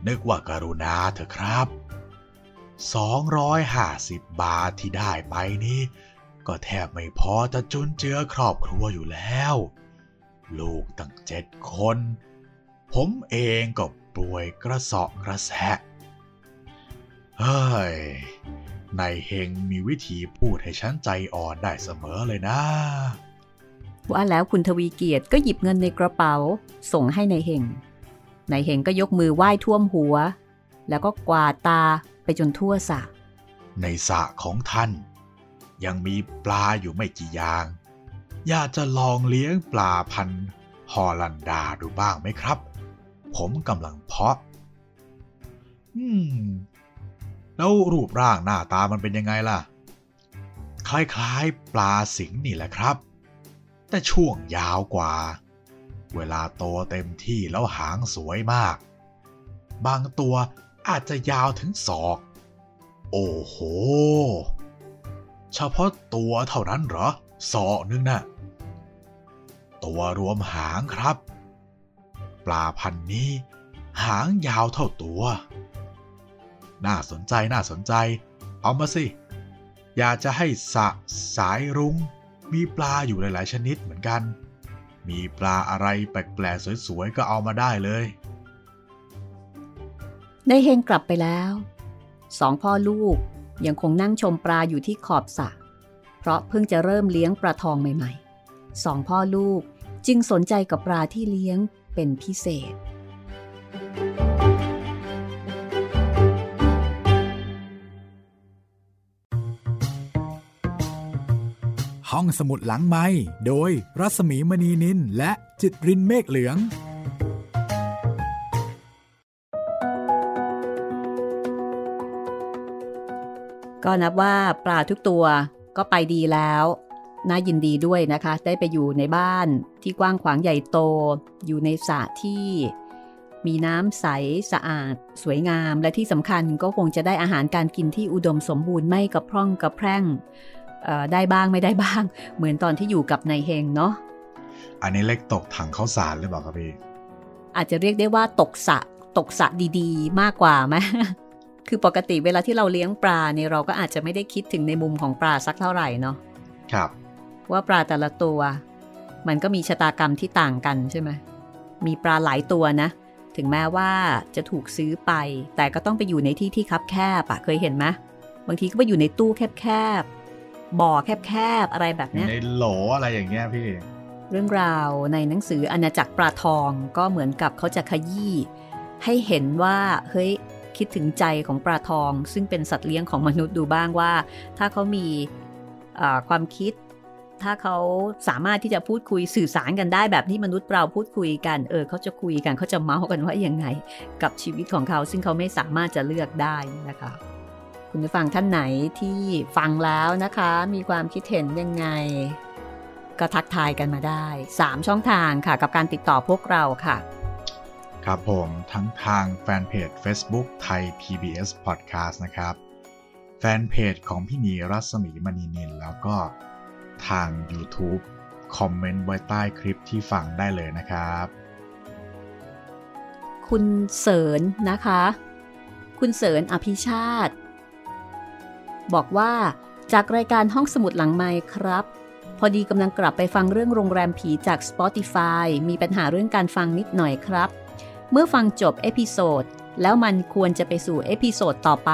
นึกว่าการุณาเถอะครับ 250 บาทที่ได้ไปนี่ก็แทบไม่พอจะจุนเจือครอบครัวอยู่แล้ว ลูกตั้งเจ็ดคน ผมเองก็ป่วยกระเสาะกระแสะเฮ้ยนายเฮงมีวิธีพูดให้ฉันใจอ่อนได้เสมอเลยนะ ว่าแล้วคุณทวีเกียรติก็หยิบเงินในกระเป๋า ส่งให้ในายเฮงนายเฮงก็ยกมือไหว้ท่วมหัว แล้วก็กวาดตาไปจนทั่วสระในสระของท่าน ยังมีปลาอยู่ไม่กี่อย่าง อยากจะลองเลี้ยงปลาพันฮอลันดาดูบ้างไหมครับ ผมกำลังเพาะ อืม แล้วรูปร่างหน้าตามันเป็นยังไงล่ะ คล้ายๆ ปลาสิงห์นี่แหละครับ แต่ช่วงยาวกว่า เวลาโตเต็มที่แล้วหางสวยมาก บางตัวอาจจะยาวถึงศอก โอ้โห เฉพาะตัวเท่านั้นเหรอศอกนึงนะ่ะ ตัวรวมหางครับ ปลาพันนี้ หางยาวเท่าตัว น่าสนใจน่าสนใจ เอามาสิ อยากจะให้สะสายรุง้ง มีปลาอยู่หลายๆ ชนิดเหมือนกัน มีปลาอะไรแปลกๆสวยๆก็เอามาได้เลยนเฮงกลับไปแล้ว สองพ่อลูกยังคงนั่งชมปลาอยู่ที่ขอบสระเพราะเพิ่งจะเริ่มเลี้ยงปลาทองใหม่ ๆ สองพ่อลูกจึงสนใจกับปลาที่เลี้ยงเป็นพิเศษ ห้องสมุดหลังไม้โดยรัสมีมณีนินและจิตรินเมฆเหลือง ก็นับว่าปลาทุกตัวก็ไปดีแล้ว น่ายินดีด้วยนะคะ ได้ไปอยู่ในบ้านที่กว้างขวางใหญ่โต อยู่ในสระที่มีน้ำใสสะอาด สวยงามและที่สำคัญก็คงจะได้อาหารการกินที่อุดมสมบูรณ์ไม่กระพร่องกระแพร่ง ได้บ้างไม่ได้บ้าง เหมือนตอนที่อยู่กับนายเฮงเนาะอันนี้เล็กตกถังข้าวสารหรือเปล่าครับพี่อาจจะเรียกได้ว่าตกสระตกสระดีๆ มากกว่าไหมคือปกติเวลาที่เราเลี้ยงปลาเนี่ยเราก็อาจจะไม่ได้คิดถึงในมุมของปลาสักเท่าไหร่เนาะครับ ว่าปลาแต่ละตัว มันก็มีชะตากรรมที่ต่างกันใช่ไหมมีปลาหลายตัวนะ ถึงแม้ว่าจะถูกซื้อไป แต่ก็ต้องไปอยู่ในที่ที่คับแคบอะเคยเห็นไหมบางทีก็ไปอยู่ในตู้แคบๆ บ่อแคบๆอะไรแบบเนี้ยในโหลอะไรอย่างเงี้ยพี่ เรื่องราวในหนังสืออาณาจักรปลาทองก็เหมือนกับเขาจะขยี้ให้เห็นว่าเฮ้ยคิดถึงใจของปลาทอง ซึ่งเป็นสัตว์เลี้ยงของมนุษย์ดูบ้างว่า ถ้าเขามีเอ่อความคิด ถ้าเขาสามารถที่จะพูดคุยสื่อสารกันได้แบบที่มนุษย์เราพูดคุยกันเออเขาจะคุยกันเขาจะเมาส์กันว่ายังไง กับชีวิตของเขาซึ่งเขาไม่สามารถจะเลือกได้นะคะ คุณผู้ฟังท่านไหนที่ฟังแล้วนะคะ มีความคิดเห็นยังไง ก็ทักทายกันมาได้ 3 ช่องทางค่ะ กับการติดต่อพวกเราค่ะ ครับผมทั้งทางแฟนเพจ Facebook ไทย PBS Podcast นะครับ แฟนเพจของพี่นีรัศมีมณีนิน แล้วก็ทาง YouTube คอมเมนต์ไว้ใต้คลิปที่ฟังได้เลยนะครับ คุณเสริญนะคะ คุณเสริญอภิชาติ บอกว่าจากรายการห้องสมุดหลังไมค์ครับ พอดีกำลังกลับไปฟังเรื่องโรงแรมผีจาก Spotify มีปัญหาเรื่องการฟังนิดหน่อยครับ เมื่อฟังจบ episode แล้วมันควรจะไปสู่ episode ต่อไป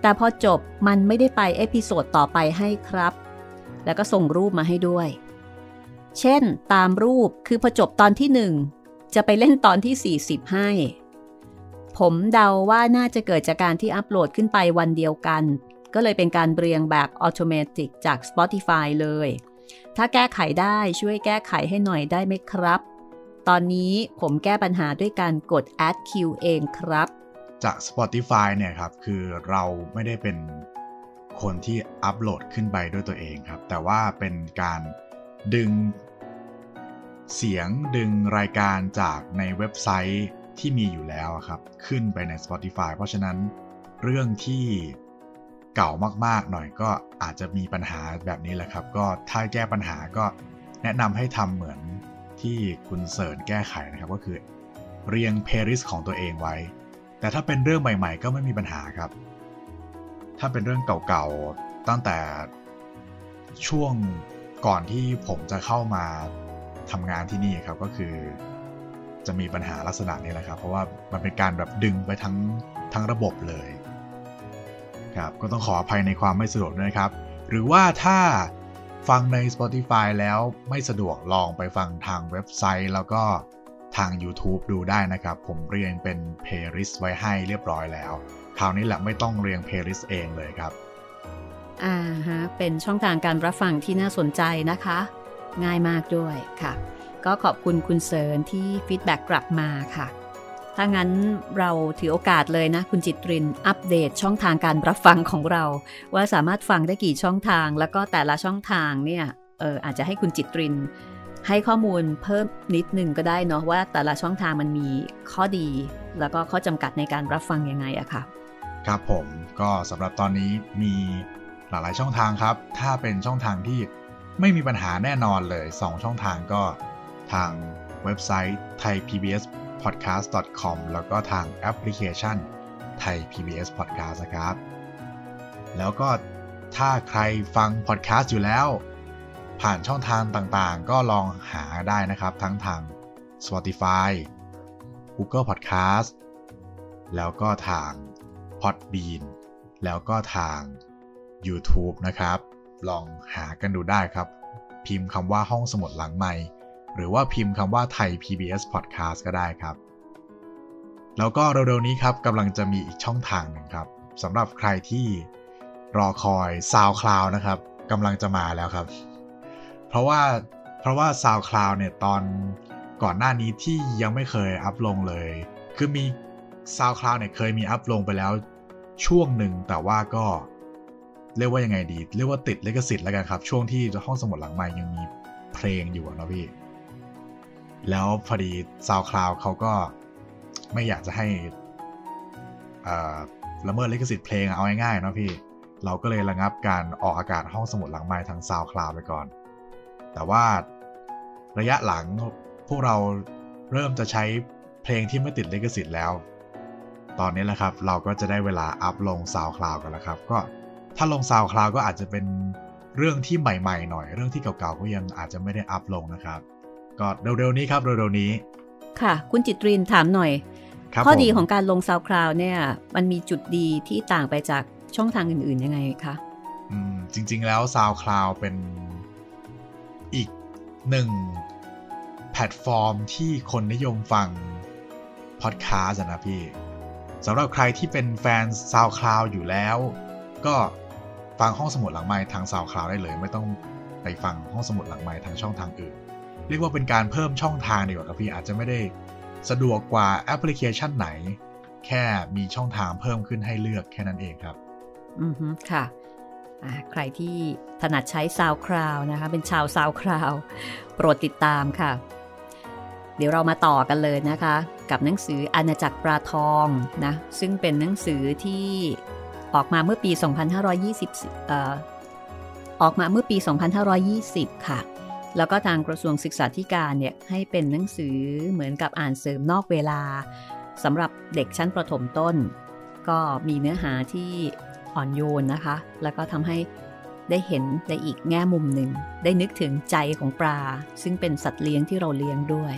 แต่พอจบมันไม่ได้ไป episode ต่อไปให้ครับ แล้วก็ส่งรูปมาให้ด้วย เช่น ตามรูปคือพอจบตอนที่1จะไปเล่นตอนที่ 40 ให้ ผมเดาว่าน่าจะเกิดจากการที่อัปโหลดขึ้นไปวันเดียวกัน ก็เลยเป็นการเรียงแบบอัตโนมัติจาก Spotify เลย ถ้าแก้ไขได้ช่วยแก้ไขให้หน่อยได้ไหมครับ ตอนนี้ผมแก้ปัญหาด้วยการกด add q เองครับ จาก Spotify เนี่ยครับ คือเราไม่ได้เป็นคนที่อัปโหลดขึ้นไปด้วยตัวเองครับ แต่ว่าเป็นการดึงเสียงดึงรายการจากในเว็บไซต์ที่มีอยู่แล้วครับ ขึ้นไปใน Spotify เพราะฉะนั้นเรื่องที่ เก่ามากๆหน่อยก็อาจจะมีปัญหาแบบนี้แหละครับ ก็ถ้าแก้ปัญหาก็แนะนำให้ทำเหมือนที่คุณเสิร์ชแก้ไขนะครับ ก็คือเรียงเพลิสของตัวเองไว้ แต่ถ้าเป็นเรื่องใหม่ ๆ ก็ไม่มีปัญหาครับ ถ้าเป็นเรื่องเก่าๆตั้งแต่ช่วงก่อนที่ผมจะเข้ามาทำงานที่นี่ครับก็คือ จะมีปัญหาลักษณะนี้แหละครับ เพราะว่ามันเป็นการแบบดึงไปทั้งทั้งระบบเลย ครับก็ต้องขออภัยในความไม่สะดวกด้วยครับ หรือว่าถ้าฟังใน Spotify แล้วไม่สะดวกลองไปฟังทางเว็บไซต์ แล้วก็ทาง YouTube ดูได้นะครับ ผมเรียงเป็น playlist ไว้ให้เรียบร้อยแล้ว คราวนี้แหละไม่ต้องเรียง playlist เองเลยครับ อ่าฮะ เป็นช่องทางการรับฟังที่น่าสนใจนะคะ ง่ายมากด้วยค่ะ ก็ขอบคุณคุณเสริญที่ feedback กลับมาค่ะ ถ้างั้นเราถือโอกาสเลยนะ คุณจิตริน อัปเดตช่องทางการรับฟังของเรา ว่าสามารถฟังได้กี่ช่องทาง แล้วก็แต่ละช่องทางเนี่ยเอออาจจะให้คุณจิตริน ให้ข้อมูลเพิ่มนิดนึงก็ได้เนาะว่าแต่ละช่องทางมันมีข้อดี แล้วก็ข้อจำกัดในการรับฟังยังไงอะค่ะครับผมก็สำหรับตอนนี้มีหลายๆช่องทางครับ ถ้าเป็นช่องทางที่ไม่มีปัญหาแน่นอนเลย 2 ช่องทางก็ทางเว็บไซต์ thaipbspodcast.com แล้วก็ทางแอปพลิเคชัน Thai PBS Podcast นะครับ แล้วก็ถ้าใครฟังพอดแคสต์อยู่แล้ว ผ่านช่องทางต่างๆ ก็ลองหาได้นะครับ ทั้งทาง Spotify Google Podcast แล้วก็ทาง Podbean แล้วก็ทาง YouTube นะครับ ลองหากันดูได้ครับ พิมพ์คำว่าห้องสมุดหลังใหม่ หรือว่าพิมพ์คำว่าไทย PBS Podcast ก็ได้ครับ แล้วก็เร็วๆนี้ครับกำลังจะมีอีกช่องทางหนึ่งครับสำหรับใครที่รอคอย SoundCloud นะครับกำลังจะมาแล้วครับ เพราะว่าเพราะว่า SoundCloud เนี่ยตอนก่อนหน้านี้ที่ยังไม่เคยอัพลงเลย คือมี SoundCloud เนี่ยเคยมีอัพลงไปแล้วช่วงหนึ่งแต่ว่าก็เรียกว่ายังไงดี เรียกว่าติดลิขสิทธิ์แล้วกันครับ ช่วงที่ห้องสมุดหลังใหม่ยังมีเพลงอยู่นะพี่ แล้วพอดี SoundCloud เขาก็ไม่อยากจะให้ละเมิดลิขสิทธิ์เพลงเอาง่ายๆนะพี่ เราก็เลยระงับการออกอากาศห้องสมุดหลังใหม่ทาง SoundCloud ไปก่อน แต่ว่าระยะหลังพวกเราเริ่มจะใช้เพลงที่ไม่ติดลิขสิทธิ์แล้ว ตอนนี้แหละครับเราก็จะได้เวลาอัพลง SoundCloud กันแล้วครับ ก็ถ้าลง SoundCloud ก็อาจจะเป็นเรื่องที่ใหม่ๆหน่อย เรื่องที่เก่าๆก็ยังอาจจะไม่ได้อัพลงนะครับ ก็เร็วๆนี้ครับเร็วๆนี้ ค่ะ คุณจิตรินถามหน่อย ข้อดีของการลง SoundCloud เนี่ย มันมีจุดดีที่ต่างไปจากช่องทางอื่นๆยังไงคะอืมจริง ๆ แล้ว SoundCloud เป็นอีกหนึ่งแพลตฟอร์มที่คนนิยมฟังพอดแคสต์นะพี่สำหรับใครที่เป็นแฟน SoundCloud อยู่แล้ว ก็ฟังห้องสมุดหลังไม้ทาง SoundCloud ได้เลย ไม่ต้องไปฟังห้องสมุดหลังไม้ทางช่องทางอื่น เรียกว่าเป็นการเพิ่มช่องทางดีกว่าครับพี่อาจจะไม่ได้สะดวกกว่าแอปพลิเคชันไหน แค่มีช่องทางเพิ่มขึ้นให้เลือกแค่นั้นเองครับ อือฮึค่ะใครที่ถนัดใช้ซาวคราวนะคะ เป็นชาวซาวคราวโปรดติดตามค่ะ เดี๋ยวเรามาต่อกันเลยนะคะ กับหนังสืออาณาจักรปลาทองนะ ซึ่งเป็นหนังสือที่ออกมาเมื่อปี 2520เอ่อออกมาเมื่อปี 2520 ค่ะ แล้วก็ทางกระทรวงศึกษาธิการเนี่ยให้เป็นหนังสือเหมือนกับอ่านเสริมนอกเวลาสำหรับเด็กชั้นประถมต้น ก็มีเนื้อหาที่อ่อนโยนนะคะ แล้วก็ทำให้ได้เห็นในอีกแง่มุมหนึ่ง ได้นึกถึงใจของปลา ซึ่งเป็นสัตว์เลี้ยงที่เราเลี้ยงด้วย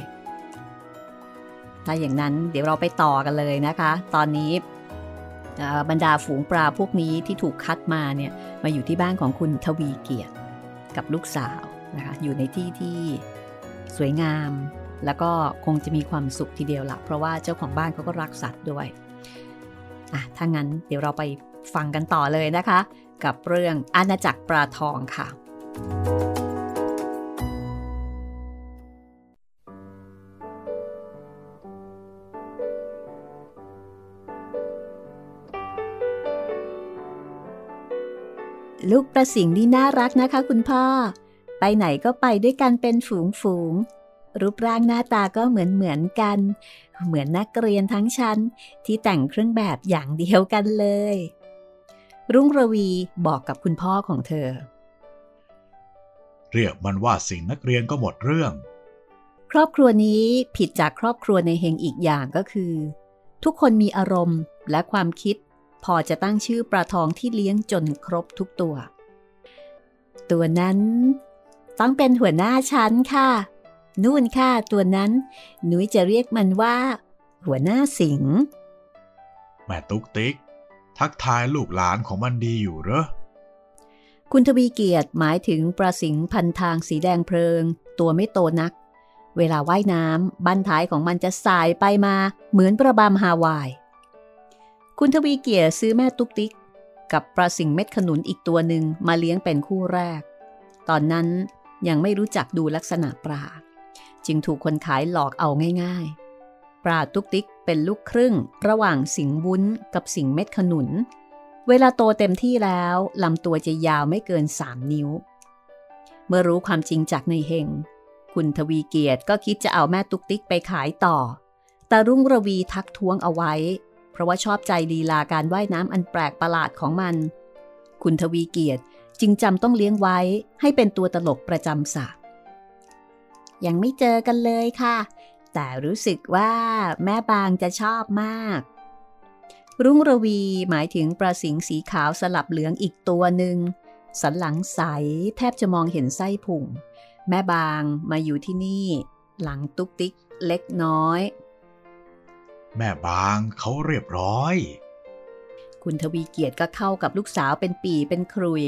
ถ้าอย่างนั้นเดี๋ยวเราไปต่อกันเลยนะคะ ตอนนี้บรรดาฝูงปลาพวกนี้ที่ถูกคัดมาเนี่ยมาอยู่ที่บ้านของคุณทวีเกียรติกับลูกสาว นะคะอยู่ในที่ที่สวยงาม แล้วก็คงจะมีความสุขทีเดียวละเพราะว่าเจ้าของบ้านเขาก็รักสัตว์ด้วยอะถ้างั้นเดี๋ยวเราไปฟังกันต่อเลยนะคะ กับเรื่องอาณาจักรปลาทองค่ะ ลูกประสิงนี่น่ารักนะคะคุณพ่อ ไปไหนก็ไปด้วยกันเป็นฝูงฝูง รูปร่างหน้าตาก็เหมือนเหมือนกัน เหมือนนักเรียนทั้งชั้นที่แต่งเครื่องแบบอย่างเดียวกันเลย รุ่งระวีบอกกับคุณพ่อของเธอ เรียกมันว่าสิ่งนักเรียนก็หมดเรื่อง ครอบครัวนี้ผิดจากครอบครัวในเฮงอีกอย่างก็คือ ทุกคนมีอารมณ์และความคิดพอจะตั้งชื่อปลาทองที่เลี้ยงจนครบทุกตัว ตัวนั้น ต้องเป็นหัวหน้าชั้นค่ะ นู่นค่ะตัวนั้น หนุยจะเรียกมันว่า หัวหน้าสิง แม่ตุ๊กติ๊ก ทักทายลูกหลานของมันดีอยู่เหรอ คุณทวีเกียรติหมายถึงปลาสิงพันทางสีแดงเพลิง ตัวไม่โตนัก เวลาว่ายน้ำบั้นท้ายของมันจะสายไปมาเหมือนประบำฮาวาย คุณทวีเกียรติซื้อแม่ตุ๊กติ๊กกับปลาสิงเม็ดขนุนอีกตัวหนึ่งมาเลี้ยงเป็นคู่แรก ตอนนั้น ยังไม่รู้จักดูลักษณะปลา จึงถูกคนขายหลอกเอาง่าย ๆ ปลาตุกติกเป็นลูกครึ่ง ระหว่างสิงบุ้นกับสิงเม็ดขนุน เวลาโตเต็มที่แล้วลำตัวจะยาวไม่เกิน3นิ้ว เมื่อรู้ความจริงจากในเฮง คุณทวีเกียรติก็คิดจะเอาแม่ตุกติกไปขายต่อ แต่รุ่งระวีทักท้วงเอาไว้ เพราะว่าชอบใจลีลาการว่ายน้ำอันแปลกประหลาดของมัน คุณทวีเกียรติ จึงจำต้องเลี้ยงไว้ให้เป็นตัวตลกประจำสระยังไม่เจอกันเลยค่ะ แต่รู้สึกว่าแม่บางจะชอบมาก รุ่งระวีหมายถึงปลาสิงสีขาวสลับเหลืองอีกตัวหนึ่ง สันหลังใสแทบจะมองเห็นไส้พุงแม่บางมาอยู่ที่นี่ หลังตุ๊กติ๊กเล็กน้อย แม่บางเขาเรียบร้อย คุณทวีเกียรติก็เข้ากับลูกสาวเป็นปีเป็นครุย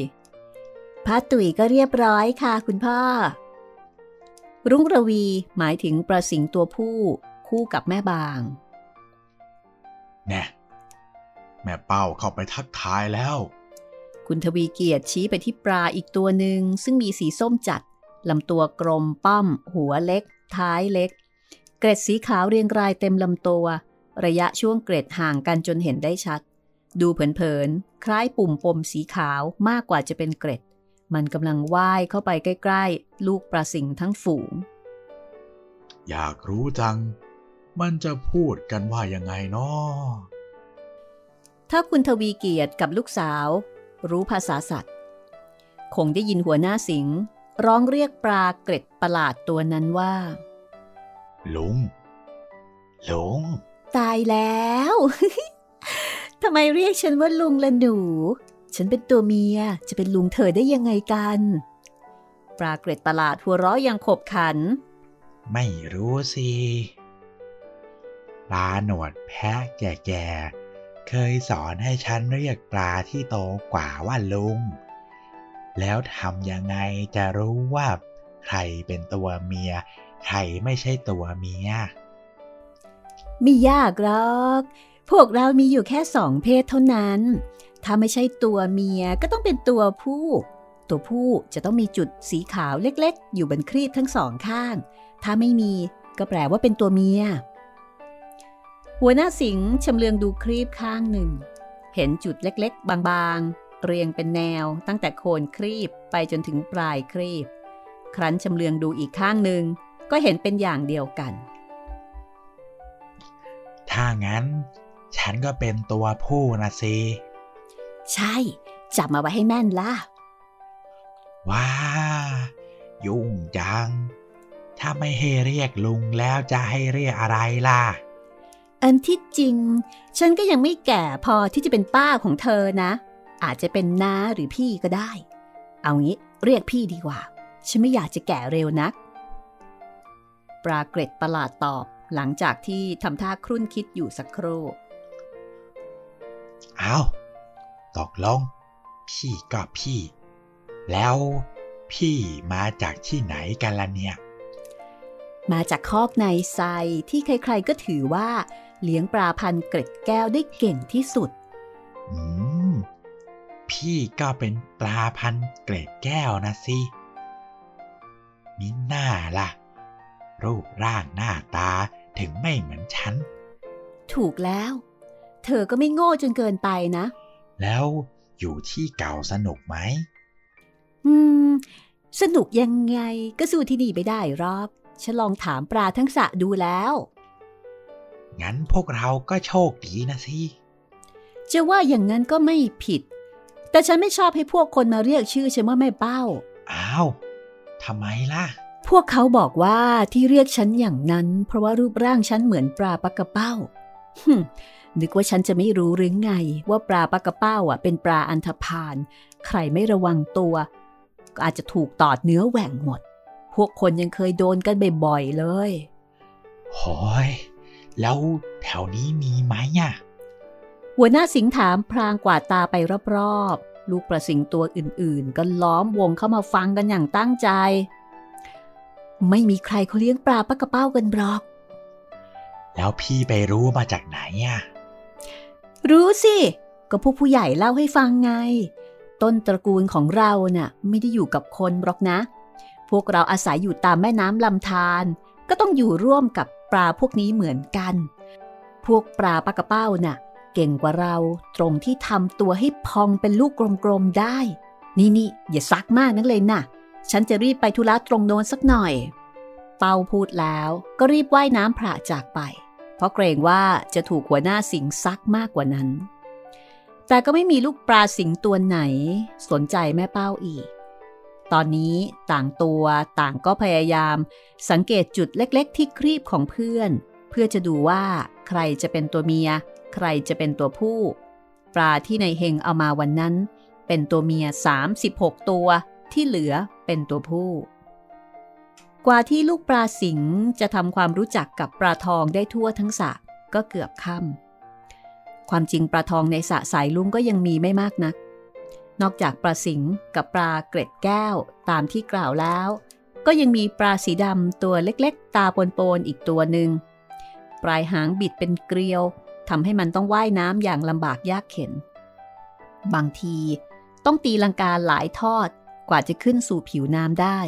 พระตุ๋ยก็เรียบร้อยค่ะคุณพ่อ รุ่งระวีหมายถึงประสิงตัวผู้คู่กับแม่บาง แน่แม่เป้าเข้าไปทักทายแล้ว คุณทวีเกียรติชี้ไปที่ปลาอีกตัวหนึ่งซึ่งมีสีส้มจัดลำตัวกลมป้อม หัวเล็ก ท้ายเล็ก เกร็ดสีขาวเรียงรายเต็มลำตัว ระยะช่วงเกร็ดห่างกันจนเห็นได้ชัด ดูเผินๆ คล้ายปุ่มปมสีขาวมากกว่าจะเป็นเกร็ด มันกำลังว่ายเข้าไปใกล้ๆ ลูกปลาสิงทั้งฝูง อยากรู้จัง มันจะพูดกันว่ายังไงนาะถ้าคุณทวีเกียรติกับลูกสาว รู้ภาษาสัตว์ คงได้ยินหัวหน้าสิงร้องเรียกปลาเกร็ดประหลาดตัวนั้นว่า ลุง ลุง ตายแล้ว ทำไมเรียกฉันว่าลุงละหนู ฉันเป็นตัวเมียจะเป็นลุงเธอได้ยังไงกัน ปลาเกร็ดประหลาดหัวเราะยังขบขัน ไม่รู้สิปลาหนวดแพะแก่ๆ เคยสอนให้ฉันเรียกปลาที่โตกว่าว่าลุง แล้วทำยังไงจะรู้ว่าใครเป็นตัวเมีย ใครไม่ใช่ตัวเมีย ไม่ยากหรอก พวกเรามีอยู่แค่สองเพศเท่านั้น ถ้าไม่ใช่ตัวเมียก็ต้องเป็นตัวผู้ ตัวผู้จะต้องมีจุดสีขาวเล็กๆ อยู่บนครีบทั้งสองข้าง ถ้าไม่มีก็แปลว่าเป็นตัวเมีย หัวหน้าสิงห์ชำเลืองดูครีบข้างหนึ่ง เห็นจุดเล็กๆ บางๆ เรียงเป็นแนวตั้งแต่โคนครีบไปจนถึงปลายครีบ ครั้นชำเลืองดูอีกข้างหนึ่งก็เห็นเป็นอย่างเดียวกัน ถ้างั้น ฉันก็เป็นตัวผู้นะสิ ใช่จับมาไว้ให้แม่นล่ะ ว้า ยุ่งจัง ถ้าไม่ให้เรียกลุงแล้วจะให้เรียกอะไรล่ะ อันที่จริง ฉันก็ยังไม่แก่พอที่จะเป็นป้าของเธอนะ อาจจะเป็นน้าหรือพี่ก็ได้ เอางี้เรียกพี่ดีกว่า ฉันไม่อยากจะแก่เร็วนักปลาเกร็ดประหลาดตอบหลังจากที่ทำท่าครุ่นคิดอยู่สักครู่ เอา ตกลง พี่ก็พี่ แล้วพี่มาจากที่ไหนกันล่ะเนี่ย มาจากคอกในไซที่ใครๆก็ถือว่า เลี้ยงปลาพันเกร็ดแก้วได้เก่งที่สุด อืม พี่ก็เป็นปลาพันเกร็ดแก้วนะสิมิหน้าล่ะ รูปร่างหน้าตาถึงไม่เหมือนฉัน ถูกแล้ว เธอก็ไม่โง่จนเกินไปนะ แล้วอยู่ที่เก่าสนุกไหม อืม สนุกยังไงก็สู้ที่นี่ไม่ได้หรอกฉันลองถามปลาทั้งสะดูแล้ว งั้นพวกเราก็โชคดีนะสิ จะว่าอย่างนั้นก็ไม่ผิด แต่ฉันไม่ชอบให้พวกคนมาเรียกชื่อฉันว่าแม่เป้า อ้าวทำไมล่ะ พวกเขาบอกว่าที่เรียกฉันอย่างนั้น เพราะว่ารูปร่างฉันเหมือนปลาปักกระเป้า นึกว่าฉันจะไม่รู้หรือไง ว่าปลาปลากระเป้าอะ เป็นปลาอันธพาล ใครไม่ระวังตัว ก็อาจจะถูกตอดเนื้อแหว่งหมดพพวกคนยังเคยโดนกันบ่อยๆเลยโหยแล้วแถวนี้มีไหมอะ หัวหน้าสิงถามพรางกวาดตาไปรอบๆ ลูกประสิงตัวอื่นๆ ก็ล้อมวงเข้ามาฟังกันอย่างตั้งใจ ไม่มีใครเขาเลี้ยงปลาปะกระเป้ากันหรอก แล้วพี่ไปรู้มาจากไหนอะ รู้สิ ก็พวกผู้ใหญ่เล่าให้ฟังไง ต้นตระกูลของเราน่ะไม่ได้อยู่กับคนหรอกนะ พวกเราอาศัยอยู่ตามแม่น้ำลำธารก็ต้องอยู่ร่วมกับปลาพวกนี้เหมือนกัน พวกปลาปลากระเป้าน่ะ เก่งกว่าเราตรงที่ทำตัวให้พองเป็นลูกกลมๆได้ นี่นี่อย่าซักมากนักเลยนะ่ะ ฉันจะรีบไปธุระตรงโน้นสักหน่อย เปาพูดแล้วก็รีบว่ายน้ำพระจากไป เพราะเกรงว่าจะถูกหัวหน้าสิงซักมากกว่านั้น แต่ก็ไม่มีลูกปลาสิงตัวไหน สนใจแม่เป้าอีก ตอนนี้ต่างตัวต่างก็พยายาม สังเกตจุดเล็ก ๆ ที่ครีบของเพื่อน เพื่อจะดูว่าใครจะเป็นตัวเมีย ใครจะเป็นตัวผู้ ปลาที่ในเฮงเอามาวันนั้น เป็นตัวเมีย 36 ตัวที่เหลือเป็นตัวผู้ กว่าที่ลูกปลาสิงจะทำความรู้จักกับปลาทองได้ทั่วทั้งสระก็เกือบค่ำความจริงปลาทองในสระสายลุงก็ยังมีไม่มากนัก นอกจากปลาสิงกับปลาเกร็ดแก้วตามที่กล่าวแล้ว ก็ยังมีปลาสีดำตัวเล็กๆ ตาปนๆอีกตัวหนึ่งปลายหางบิดเป็นเกลียวทำให้มันต้องว่ายน้ำอย่างลำบากยากเข็น บางทีต้องตีลังกาหลายทอดกว่าจะขึ้นสู่ผิวน้ำได้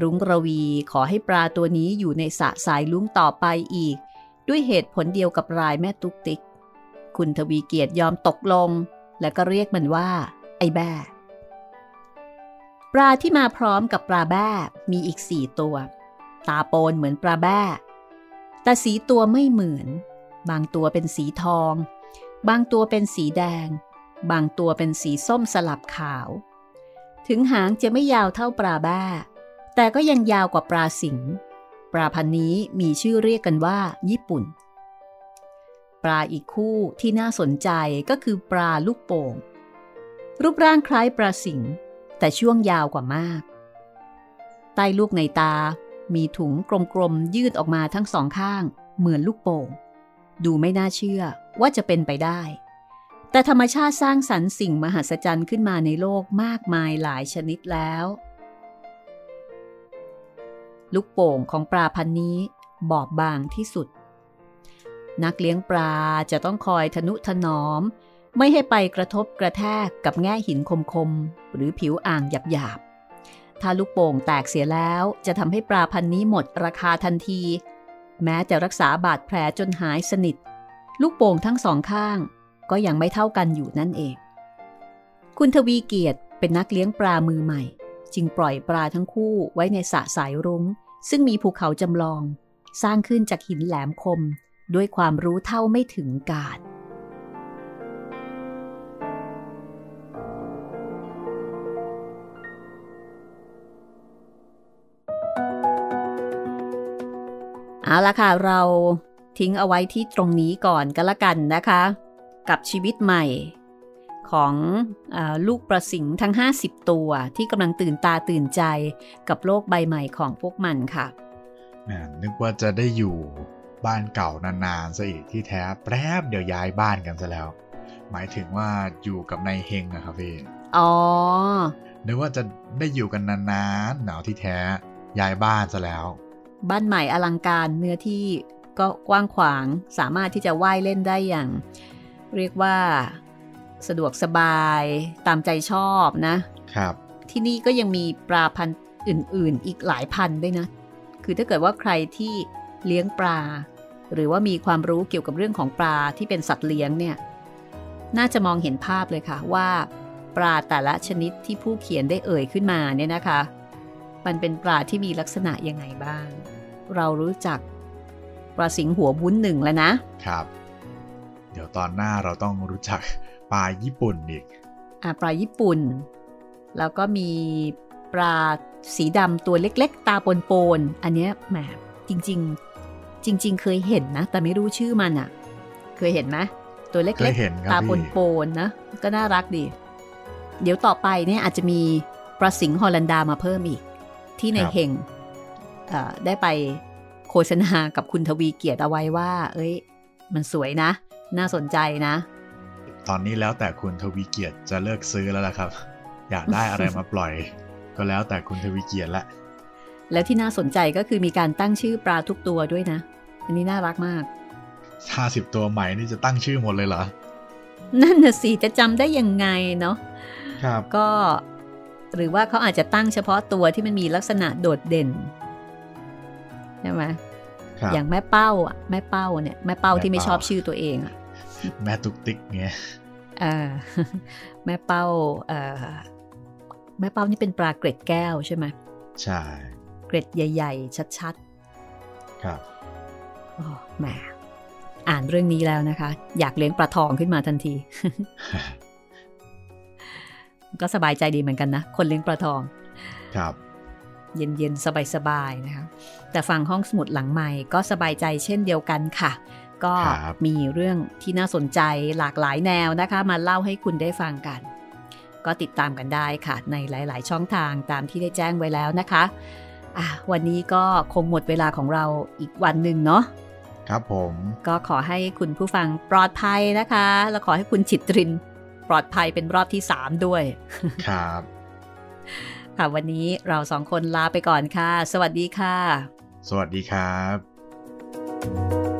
รุ้งระวีขอให้ปลาตัวนี้อยู่ในสระสายลุงต่อไปอีก ด้วยเหตุผลเดียวกับรายแม่ตุกติกคุณทวีเกียรติยอมตกลง และก็เรียกมันว่า ไอ้แบ้ปลาที่มาพร้อมกับปลาแบ้มีอีกสี่ตัว ตาโปนเหมือนปลาแบ้แต่สีตัวไม่เหมือน บางตัวเป็นสีทอง บางตัวเป็นสีแดง บางตัวเป็นสีส้มสลับขาว ถึงหางจะไม่ยาวเท่าปลาแบ้ แต่ก็ยังยาวกว่าปลาสิง ปลาพันนี้มีชื่อเรียกกันว่า ญี่ปุ่น ปลาอีกคู่ที่น่าสนใจก็คือปลาลูกโป่ง รูปร่างคล้ายปลาสิง แต่ช่วงยาวกว่ามาก ใต้ลูกในตา มีถุงกลมๆยืดออกมาทั้งสองข้าง เหมือนลูกโป่ง ดูไม่น่าเชื่อว่าจะเป็นไปได้ แต่ธรรมชาติสร้างสรรค์สิ่งมหัศจรรย์ขึ้นมาในโลกมากมายหลายชนิดแล้ว ลูกโป่งของปลาพันนี้บอบบางที่สุด นักเลี้ยงปลาจะต้องคอยทนุถนอม ไม่ให้ไปกระทบกระแทกกับแง่หินคมๆ หรือผิวอ่างหยาบๆ ถ้าลูกโป่งแตกเสียแล้วจะทำให้ปลาพันนี้หมดราคาทันที แม้จะรักษาบาดแผลจนหายสนิท ลูกโป่งทั้งสองข้างก็ยังไม่เท่ากันอยู่นั่นเอง คุณทวีเกียรติเป็นนักเลี้ยงปลามือใหม่ จึงปล่อยปลาทั้งคู่ไว้ในสระสายรุง้ง ซึ่งมีภูเขาจำลอง สร้างขึ้นจากหินแหลมคม ด้วยความรู้เท่าไม่ถึงการเอาละค่ะ เราทิ้งเอาไว้ที่ตรงนี้ก่อนก็แล้วกันนะคะ กับชีวิตใหม่ ของอลูกประสิงทั้ง 50 ตัวที่กำลังตื่นตาตื่นใจกับโลกใบใหม่ของพวกมันค่ะแหมนึกว่าจะได้อยู่บ้านเก่านานๆซะอีกที่แท้แป๊บเดี๋ยวย้ายบ้านกันซะแล้ว หมายถึงว่าอยู่กับนายเฮงอะครับพี่ อ๋อ นึกว่าจะได้อยู่กันนานๆหนาวที่แท้ย้ายบ้านซะแล้ว บ้านใหม่อลังการเนื้อที่ก็กว้างขวางสามารถที่จะว่ายเล่นได้อย่าง เรียกว่า สะดวกสบายตามใจชอบนะครับ ที่นี่ก็ยังมีปลาพันธุ์อื่น ๆ อีกหลายพันด้วยนะ คือถ้าเกิดว่าใครที่เลี้ยงปลา หรือว่ามีความรู้เกี่ยวกับเรื่องของปลาที่เป็นสัตว์เลี้ยงเนี่ย น่าจะมองเห็นภาพเลยค่ะว่า ปลาแต่ละชนิดที่ผู้เขียนได้เอ่ยขึ้นมาเนี่ยนะคะ มันเป็นปลาที่มีลักษณะยังไงบ้าง เรารู้จักปลาสิงหัวบุ้นหนึ่งแล้วนะครับ เดี๋ยวตอนหน้าเราต้องรู้จัก ปลาญี่ปุ่นอีกอ่าปลาญี่ปุ่น แล้วก็มีปลาสีดำตัวเล็ก ๆ ตาปนๆอันเนี้ยแหมจริง ๆ จริง ๆ เคยเห็นนะ แต่ไม่รู้ชื่อมันอะ่ะ เคยเห็นไหมตัวเล็เคกยเห็นครับๆตาพี่ปนๆนะ ก็น่ารักดี เดี๋ยวต่อไปเนี่ยอาจจะมีปลาสิงห์ฮอลันดามาเพิ่มอีก ที่ในครับเฮงเอ่อได้ไปโฆษณากับคุณทวีเกียรติเอาไว้ว่า เอ้ย มันสวยนะ น่าสนใจนะ ตอนนี้แล้วแต่คุณทวีเกียรติจะเลิกซื้อแล้วล่ะครับ อยากได้อะไรมาปล่อย ก็แล้วแต่คุณทวีเกียรติละ แล้วที่น่าสนใจก็คือมีการตั้งชื่อปลาทุกตัวด้วยนะ อันนี้น่ารักมากห้าสิบตัวใหม่นี่จะตั้งชื่อหมดเลยเหรอ นั่นน่ะสิจะจำได้ยังไงเนาะ ครับ ก็ หรือว่าเขาอาจจะตั้งเฉพาะตัวที่มันมีลักษณะโดดเด่นใช่ไหมครับอย่างแม่เป้าอะแม่เป้าเนี่ยแม่เป้าที่ไม่ชอบชื่อตัวเองอะ แม่ตุกติ๊กเงี้ยเออแม่เป้าเออแม่เป้านี่เป็นปลาเกร็ดแก้วใช่ไหมใช่เกร็ดใหญ่ ๆ ชัดครับๆโอ้แหมอ่านเรื่องนี้แล้วนะคะ อยากเลี้ยงปลาทองขึ้นมาทันที ก็สบายใจดีเหมือนกันนะ คนเลี้ยงปลาทอง ครับ เย็นๆ สบายๆ นะคะ แต่ฟังห้องสมุดหลังใหม่ก็สบายใจเช่นเดียวกันค่ะ ก็ครับมีเรื่องที่น่าสนใจหลากหลายแนวนะคะ มาเล่าให้คุณได้ฟังกัน ก็ติดตามกันได้ค่ะ ในหลาย ๆ ช่องทางตามที่ได้แจ้งไว้แล้วนะคะอะวันนี้ก็คงหมดเวลาของเราอีกวันหนึ่งเนาะครับผม ก็ขอให้คุณผู้ฟังปลอดภัยนะคะ แล้วขอให้คุณจิตริน ปลอดภัยเป็นรอบที่3ด้วย ครับ ค่ะวันนี้เราสองคนลาไปก่อนค่ะ สวัสดีค่ะ สวัสดีครับ